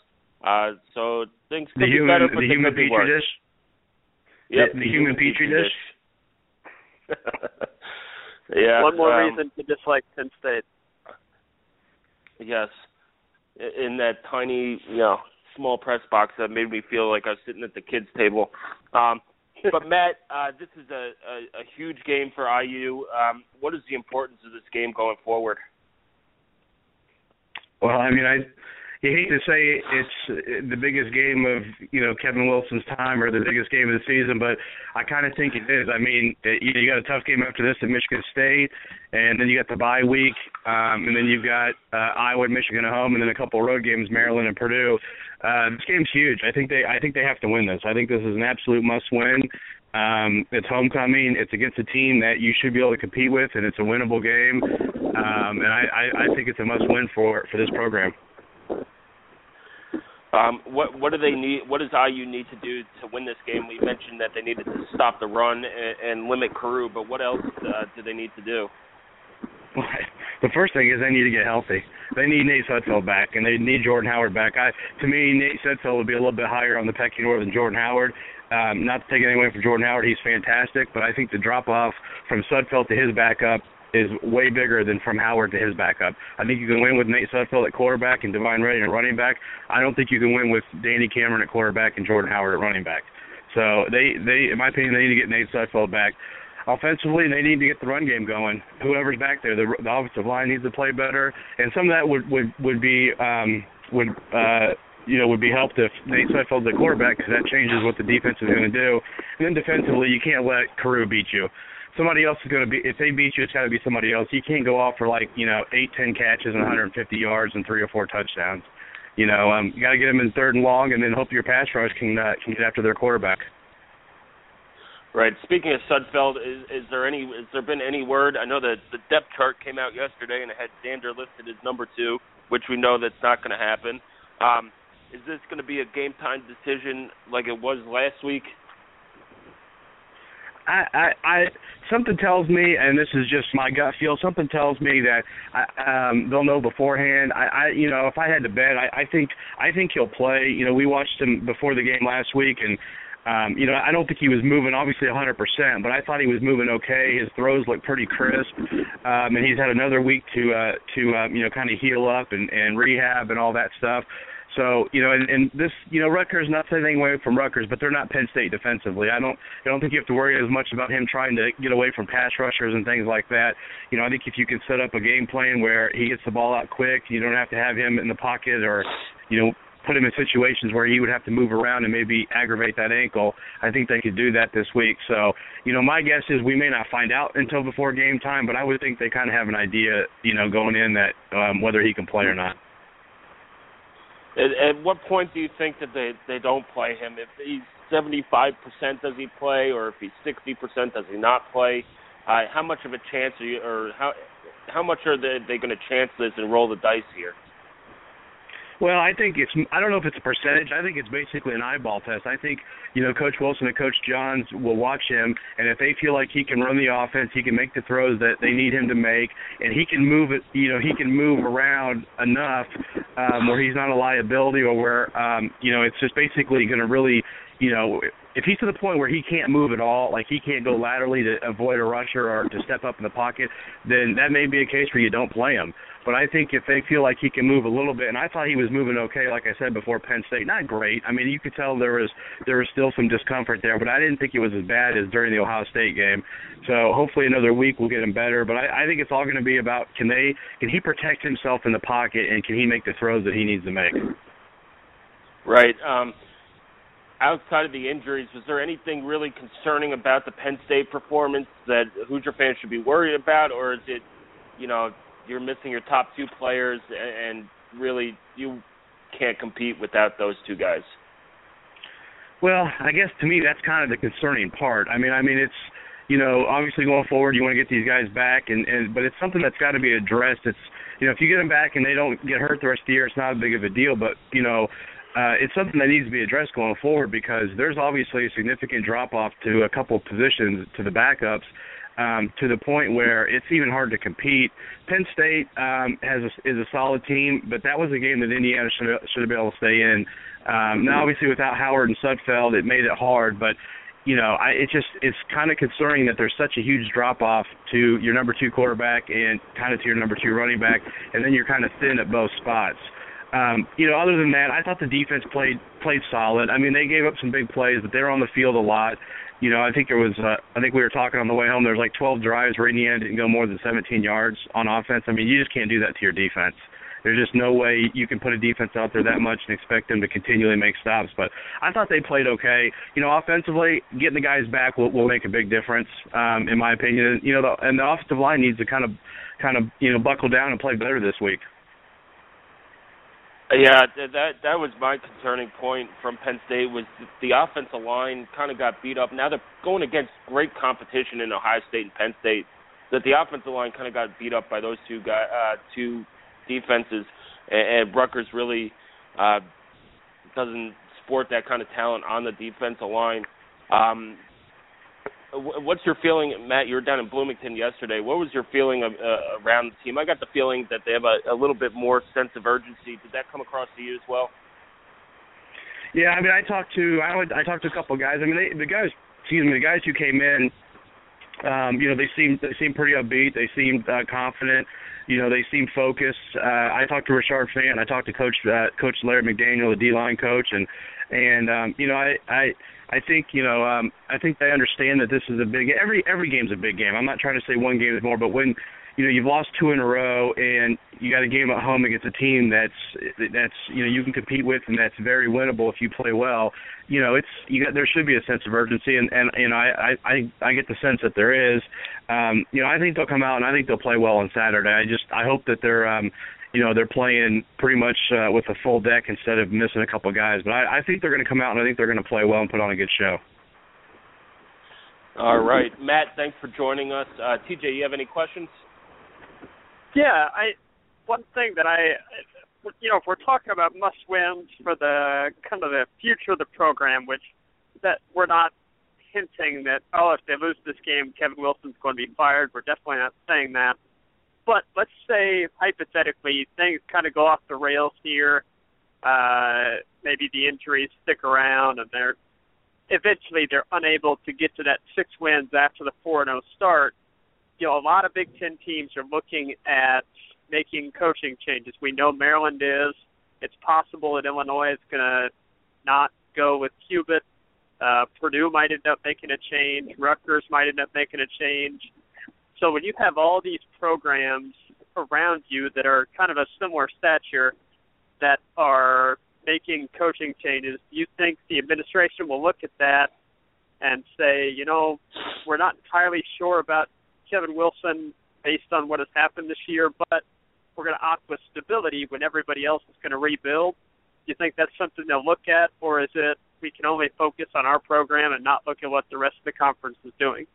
Uh, so things could the be human, better, but the they human could be petri worse. dish. Yep, the, the human petri dish. yeah. One more um, reason to dislike Penn State. Yes, in that tiny, you know, small press box that made me feel like I was sitting at the kids' table. Um, but Matt, uh, this is a, a, a huge game for IU. Um, what is the importance of this game going forward? Well, I mean, I you hate to say it's the biggest game of you know Kevin Wilson's time or the biggest game of the season, but I kind of think it is. I mean, it, you got a tough game after this at Michigan State, and then you got the bye week, um, and then you've got uh, Iowa, and Michigan at home, and then a couple of road games, Maryland and Purdue. Uh, this game's huge. I think they I think they have to win this. I think this is an absolute must win. Um, it's homecoming. It's against a team that you should be able to compete with, and it's a winnable game. Um, and I, I, I think it's a must win for for this program. Um, what what do they need? What does IU need to do to win this game? We mentioned that they needed to stop the run and, and limit Carroo, but what else uh, do they need to do? the first thing is they need to get healthy. They need Nate Sudfeld back, and they need Jordan Howard back. I, to me, Nate Sudfeld would be a little bit higher on the pecking order than Jordan Howard. Um, not to take anything away from Jordan Howard, he's fantastic, but I think the drop off from Sudfeld to his backup is way bigger than from Howard to his backup. I think you can win with Nate Sudfeld at quarterback and Devine Redding at running back. I don't think you can win with Danny Cameron at quarterback and Jordan Howard at running back. So they, they, in my opinion, they need to get Nate Sudfeld back. Offensively, they need to get the run game going. Whoever's back there, the, the offensive line needs to play better, and some of that would would would be um, would uh, you know would be helped if Nate Sudfeld's the quarterback because that changes what the defense is going to do. And then defensively, you can't let Carroo beat you somebody else is going to be if they beat you, it's got to be somebody else. You can't go off for like you know eight, ten catches and 150 yards and three or four touchdowns. You know, um, you got to get them in third and long, and then hope your pass rush can uh, can get after their quarterback. Right. Speaking of Sudfeld, is, is there any has there been any word? I know that the depth chart came out yesterday and it had Zander listed as number two. which we know that's not going to happen. Um, is this going to be a game time decision like it was last week? I, I, I, something tells me, and this is just my gut feel. Something tells me that I, um, they'll know beforehand. I, I, you know, if I had to bet, I, I think, I think he'll play. You know, we watched him before the game last week, and um, you know, I don't think he was moving obviously 100%, but I thought he was moving okay. His throws look pretty crisp, um, and he's had another week to, uh, to, um, you know, kind of heal up and, and rehab and all that stuff. So you know, and, and this, you know, Rutgers not anything away from Rutgers, but they're not Penn State defensively. I don't, I don't think you have to worry as much about him trying to get away from pass rushers and things like that. You know, I think if you can set up a game plan where he gets the ball out quick, you don't have to have him in the pocket or, you know, put him in situations where he would have to move around and maybe aggravate that ankle. I think they could do that this week. So, you know, my guess is we may not find out until before game time, but I would think they kind of have an idea, you know, going in that um, whether he can play or not. At, at what point do you think that they they don't play him? If he's seventy five percent, does he play, or if he's sixty percent, does he not play? Uh, how much of a chance are you, or how how much are they, they going to chance this and roll the dice here? Well, I think it's I don't know if it's a percentage. I think it's basically an eyeball test. I think, you know, Coach Wilson and Coach Johns will watch him and if they feel like he can run the offense, he can make the throws that they need him to make and he can move it, you know, he can move around enough um where he's not a liability or where um, you know, it's just basically going to really, you know, if he's to the point where he can't move at all, like he can't go laterally to avoid a rusher or to step up in the pocket, then that may be a case where you don't play him. But I think if they feel like he can move a little bit, and I thought he was moving okay, like I said before, Penn State, not great. I mean, you could tell there was there was still some discomfort there, but I didn't think it was as bad as during the Ohio State game. So hopefully another week will get him better. But I, I think it's all going to be about can they can he protect himself in the pocket and can he make the throws that he needs to make. Right. Um, outside of the injuries, was there anything really concerning about the Penn State performance that Hoosier fans should be worried about, or is it, you know, you're missing your top two players, and really you can't compete without those two guys. Well, I guess to me that's kind of the concerning part. I mean, I mean it's you know obviously going forward you want to get these guys back, and and but it's something that's got to be addressed. It's you know if you get them back and they don't get hurt the rest of the year, it's not a big of a deal. But you know uh, it's something that needs to be addressed going forward because there's obviously a significant drop off to a couple of positions to the backups um, to the point where it's even hard to compete. Penn State um, has a, is a solid team, but that was a game that Indiana should should have been able to stay in. Um, now, obviously, without Howard and Sudfeld, it made it hard, but you know, I, it just it's kind of concerning that there's such a huge drop off to your number two quarterback and kind of to your number two running back, and then you're kind of thin at both spots. Um, you know, other than that, I thought the defense played played solid. I mean, they gave up some big plays, but they were on the field a lot you know, I think there was, uh, I think we were talking on the way home. There was like 12 drives where Indiana didn't go more than 17 yards on offense. I mean, you just can't do that to your defense. There's just no way you can put a defense out there that much and expect them to continually make stops. But I thought they played okay. You know, offensively, getting the guys back will, will make a big difference, um, in my opinion. You know, the, and the offensive line needs to kind of, kind of, you know, buckle down and play better this week. Yeah, that that was my concerning point from Penn State was the offensive line kind of got beat up. Now they're going against great competition in Ohio State and Penn State. That the offensive line kind of got beat up by those two guy uh, two defenses, and, and Rutgers really uh, doesn't sport that kind of talent on the defensive line. Um, what's your feeling, Matt? You were down in Bloomington yesterday. What was your feeling of, uh, around the team? I got the feeling that they have a, a little bit more sense of urgency. Did that come across to you as well? Yeah, I mean, I talked to I would, I talked to a couple of guys. I mean, they, the guys, excuse me, the guys who came in, um, you know, they seemed they seemed pretty upbeat. They seemed uh, confident. You know, they seemed focused. Uh, I talked to Rashard Fant. I talked to Coach uh, Coach Larry McDaniel, the D line coach, and and um, you know, I I I think you know um, I think they understand that this is a big every every game's a big game. I'm not trying to say one game is more, but when you know you've lost two in a row and you got a game at home against a team that's that's you know you can compete with and that's very winnable if you play well. You know it's you got there should be a sense of urgency and and you know I I I get the sense that there is. Um, you know I think they'll come out and I think they'll play well on Saturday. I just I hope that they're um, you know they're playing pretty much uh, with a full deck instead of missing a couple of guys. But I, I think they're going to come out and I think they're going to play well and put on a good show. All right, Matt. Thanks for joining us. Uh, TJ, you have any questions? Yeah, I one thing that I you know, if we're talking about must wins for the kind of the future of the program, which that we're not hinting that oh, if they lose this game, Kevin Wilson's going to be fired. We're definitely not saying that. But let's say hypothetically things kind of go off the rails here. Uh, maybe the injuries stick around, and they're eventually they're unable to get to that six wins after the four and zero start. You know, a lot of Big Ten teams are looking at making coaching changes. We know Maryland is. It's possible that Illinois is going to not go with Cubit. Uh, Purdue might end up making a change. Rutgers might end up making a change. So when you have all these programs around you that are kind of a similar stature that are making coaching changes, do you think the administration will look at that and say, you know, we're not entirely sure about Kevin Wilson based on what has happened this year, but we're going to opt with stability when everybody else is going to rebuild. Do you think that's something they'll look at, or is it we can only focus on our program and not look at what the rest of the conference is doing?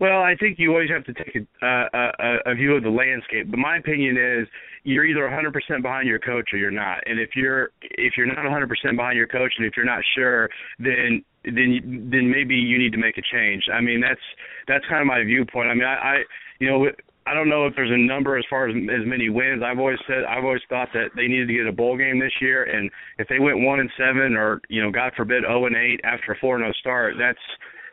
Well, I think you always have to take a, a, a view of the landscape. But my opinion is you're either 100% behind your coach or you're not. And if you're if you're not 100% behind your coach and if you're not sure, then then then maybe you need to make a change. I mean, that's that's kind of my viewpoint. I mean, I, I you know I don't know if there's a number as far as as many wins. I've always said I've always thought that they needed to get a bowl game this year, and if they went one and seven, or you know, God forbid, zero oh and eight after a four and zero oh start, that's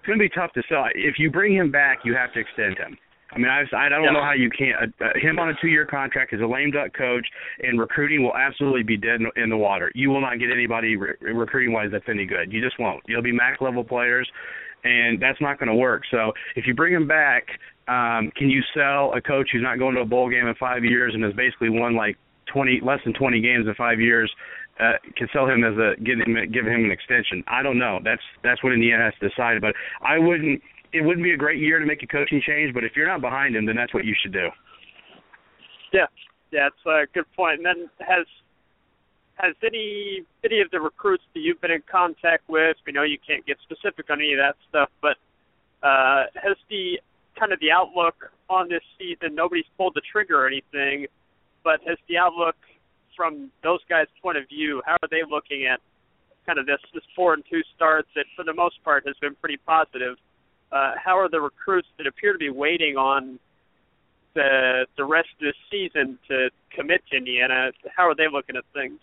going to be tough to sell. If you bring him back, you have to extend him. I mean, I I don't yeah. know how you can't. Uh, uh, him on a two-year contract is a lame duck coach, and recruiting will absolutely be dead in, in the water. You will not get anybody re- recruiting-wise that's any good. You just won't. You'll be MAC level players, and that's not going to work. So if you bring him back, um, can you sell a coach who's not going to a bowl game in five years and has basically won like 20 less than 20 games in five years? Uh, can sell him as a give him give him an extension. I don't know. That's that's what Indiana has to decide. But I wouldn't. It wouldn't be a great year to make a coaching change. But if you're not behind him, then that's what you should do. Yeah, yeah, it's a good point. And then has has any any of the recruits that you've been in contact with? We know you can't get specific on any of that stuff, but uh, has the kind of the outlook on this season. Nobody's pulled the trigger or anything, but has the outlook from those guys' point of view? How are they looking at kind of this this four and two starts that for the most part has been pretty positive? Uh, how are the recruits that appear to be waiting on the the rest of the season to commit to Indiana? How are they looking at things?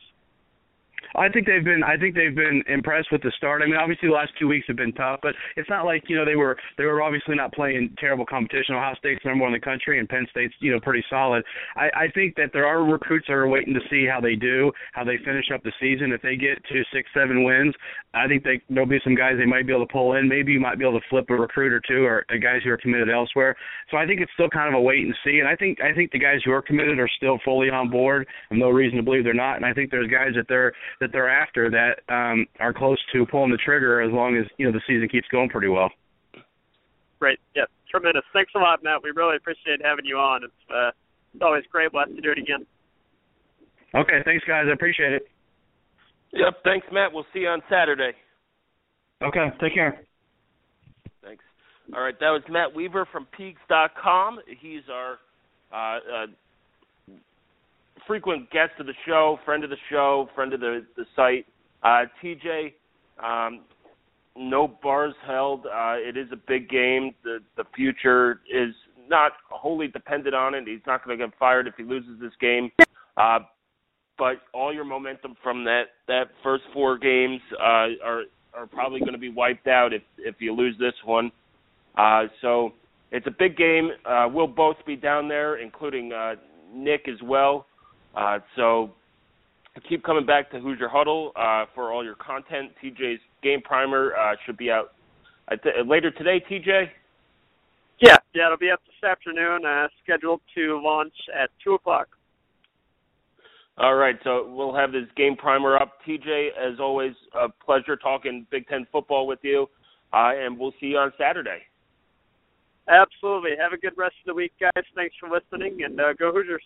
I think they've been I think they've been impressed with the start. I mean, obviously the last two weeks have been tough, but it's not like you know they were they were obviously not playing terrible competition. Ohio State's number one in the country, and Penn State's you know pretty solid. I, I think that there are recruits that are waiting to see how they do, how they finish up the season. If they get to six seven wins, I think they there'll be some guys they might be able to pull in. Maybe you might be able to flip a recruit or two, or guys who are committed elsewhere. So I think it's still kind of a wait and see. And I think I think the guys who are committed are still fully on board. and no reason to believe they're not. And I think there's guys that they're that they're after that that um, are close to pulling the trigger as long as you know the season keeps going pretty well. Great, yeah, tremendous. Thanks a lot, Matt. We really appreciate having you on. It's uh, it's always great. We'll have to do it again. Okay, thanks, guys. I appreciate it. Yep, thanks, Matt. We'll see you on Saturday. Okay, take care. Thanks. All right, that was Matt Weaver from Peegs.com. He's our uh, uh, frequent guest of the show, friend of the show, friend of the the site. Uh, TJ, um, no bars held. Uh, it is a big game. The the future is not wholly dependent on it. He's not going to get fired if he loses this game. Uh, but all your momentum from that that first four games uh, are are probably going to be wiped out if if you lose this one. Uh, so it's a big game. Uh, we'll both be down there, including uh, Nick as well. Uh, so keep coming back to Hoosier Huddle uh, for all your content. TJ's game primer uh, should be out th- later today. TJ. Yeah, yeah, it'll be up this afternoon. Uh, scheduled to launch at two o'clock. All right, so we'll have this game primer up. TJ, as always, a pleasure talking Big Ten football with you, uh, and we'll see you on Saturday. Absolutely. Have a good rest of the week, guys. Thanks for listening, and uh, go Hoosiers.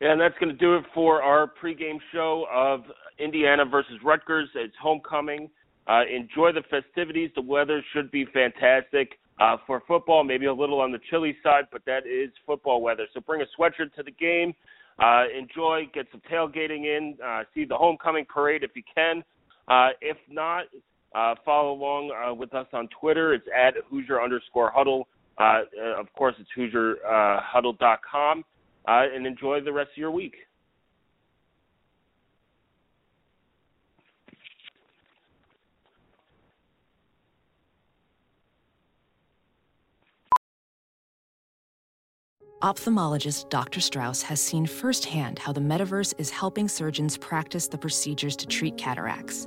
And that's going to do it for our pregame show of Indiana versus Rutgers. It's homecoming. Uh, enjoy the festivities. The weather should be fantastic. uh, for football, maybe a little on the chilly side, but that is football weather. So bring a sweatshirt to the game. Uh, enjoy, get some tailgating in, uh, see the homecoming parade if you can. Uh, if not, uh, follow along uh, with us on Twitter. It's at Hoosier underscore huddle. Uh, uh of course, it's HoosierHuddle.com. Uh, and enjoy the rest of your week. Ophthalmologist Dr. Strauss has seen firsthand how the metaverse is helping surgeons practice the procedures to treat cataracts.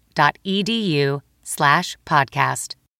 slash podcast.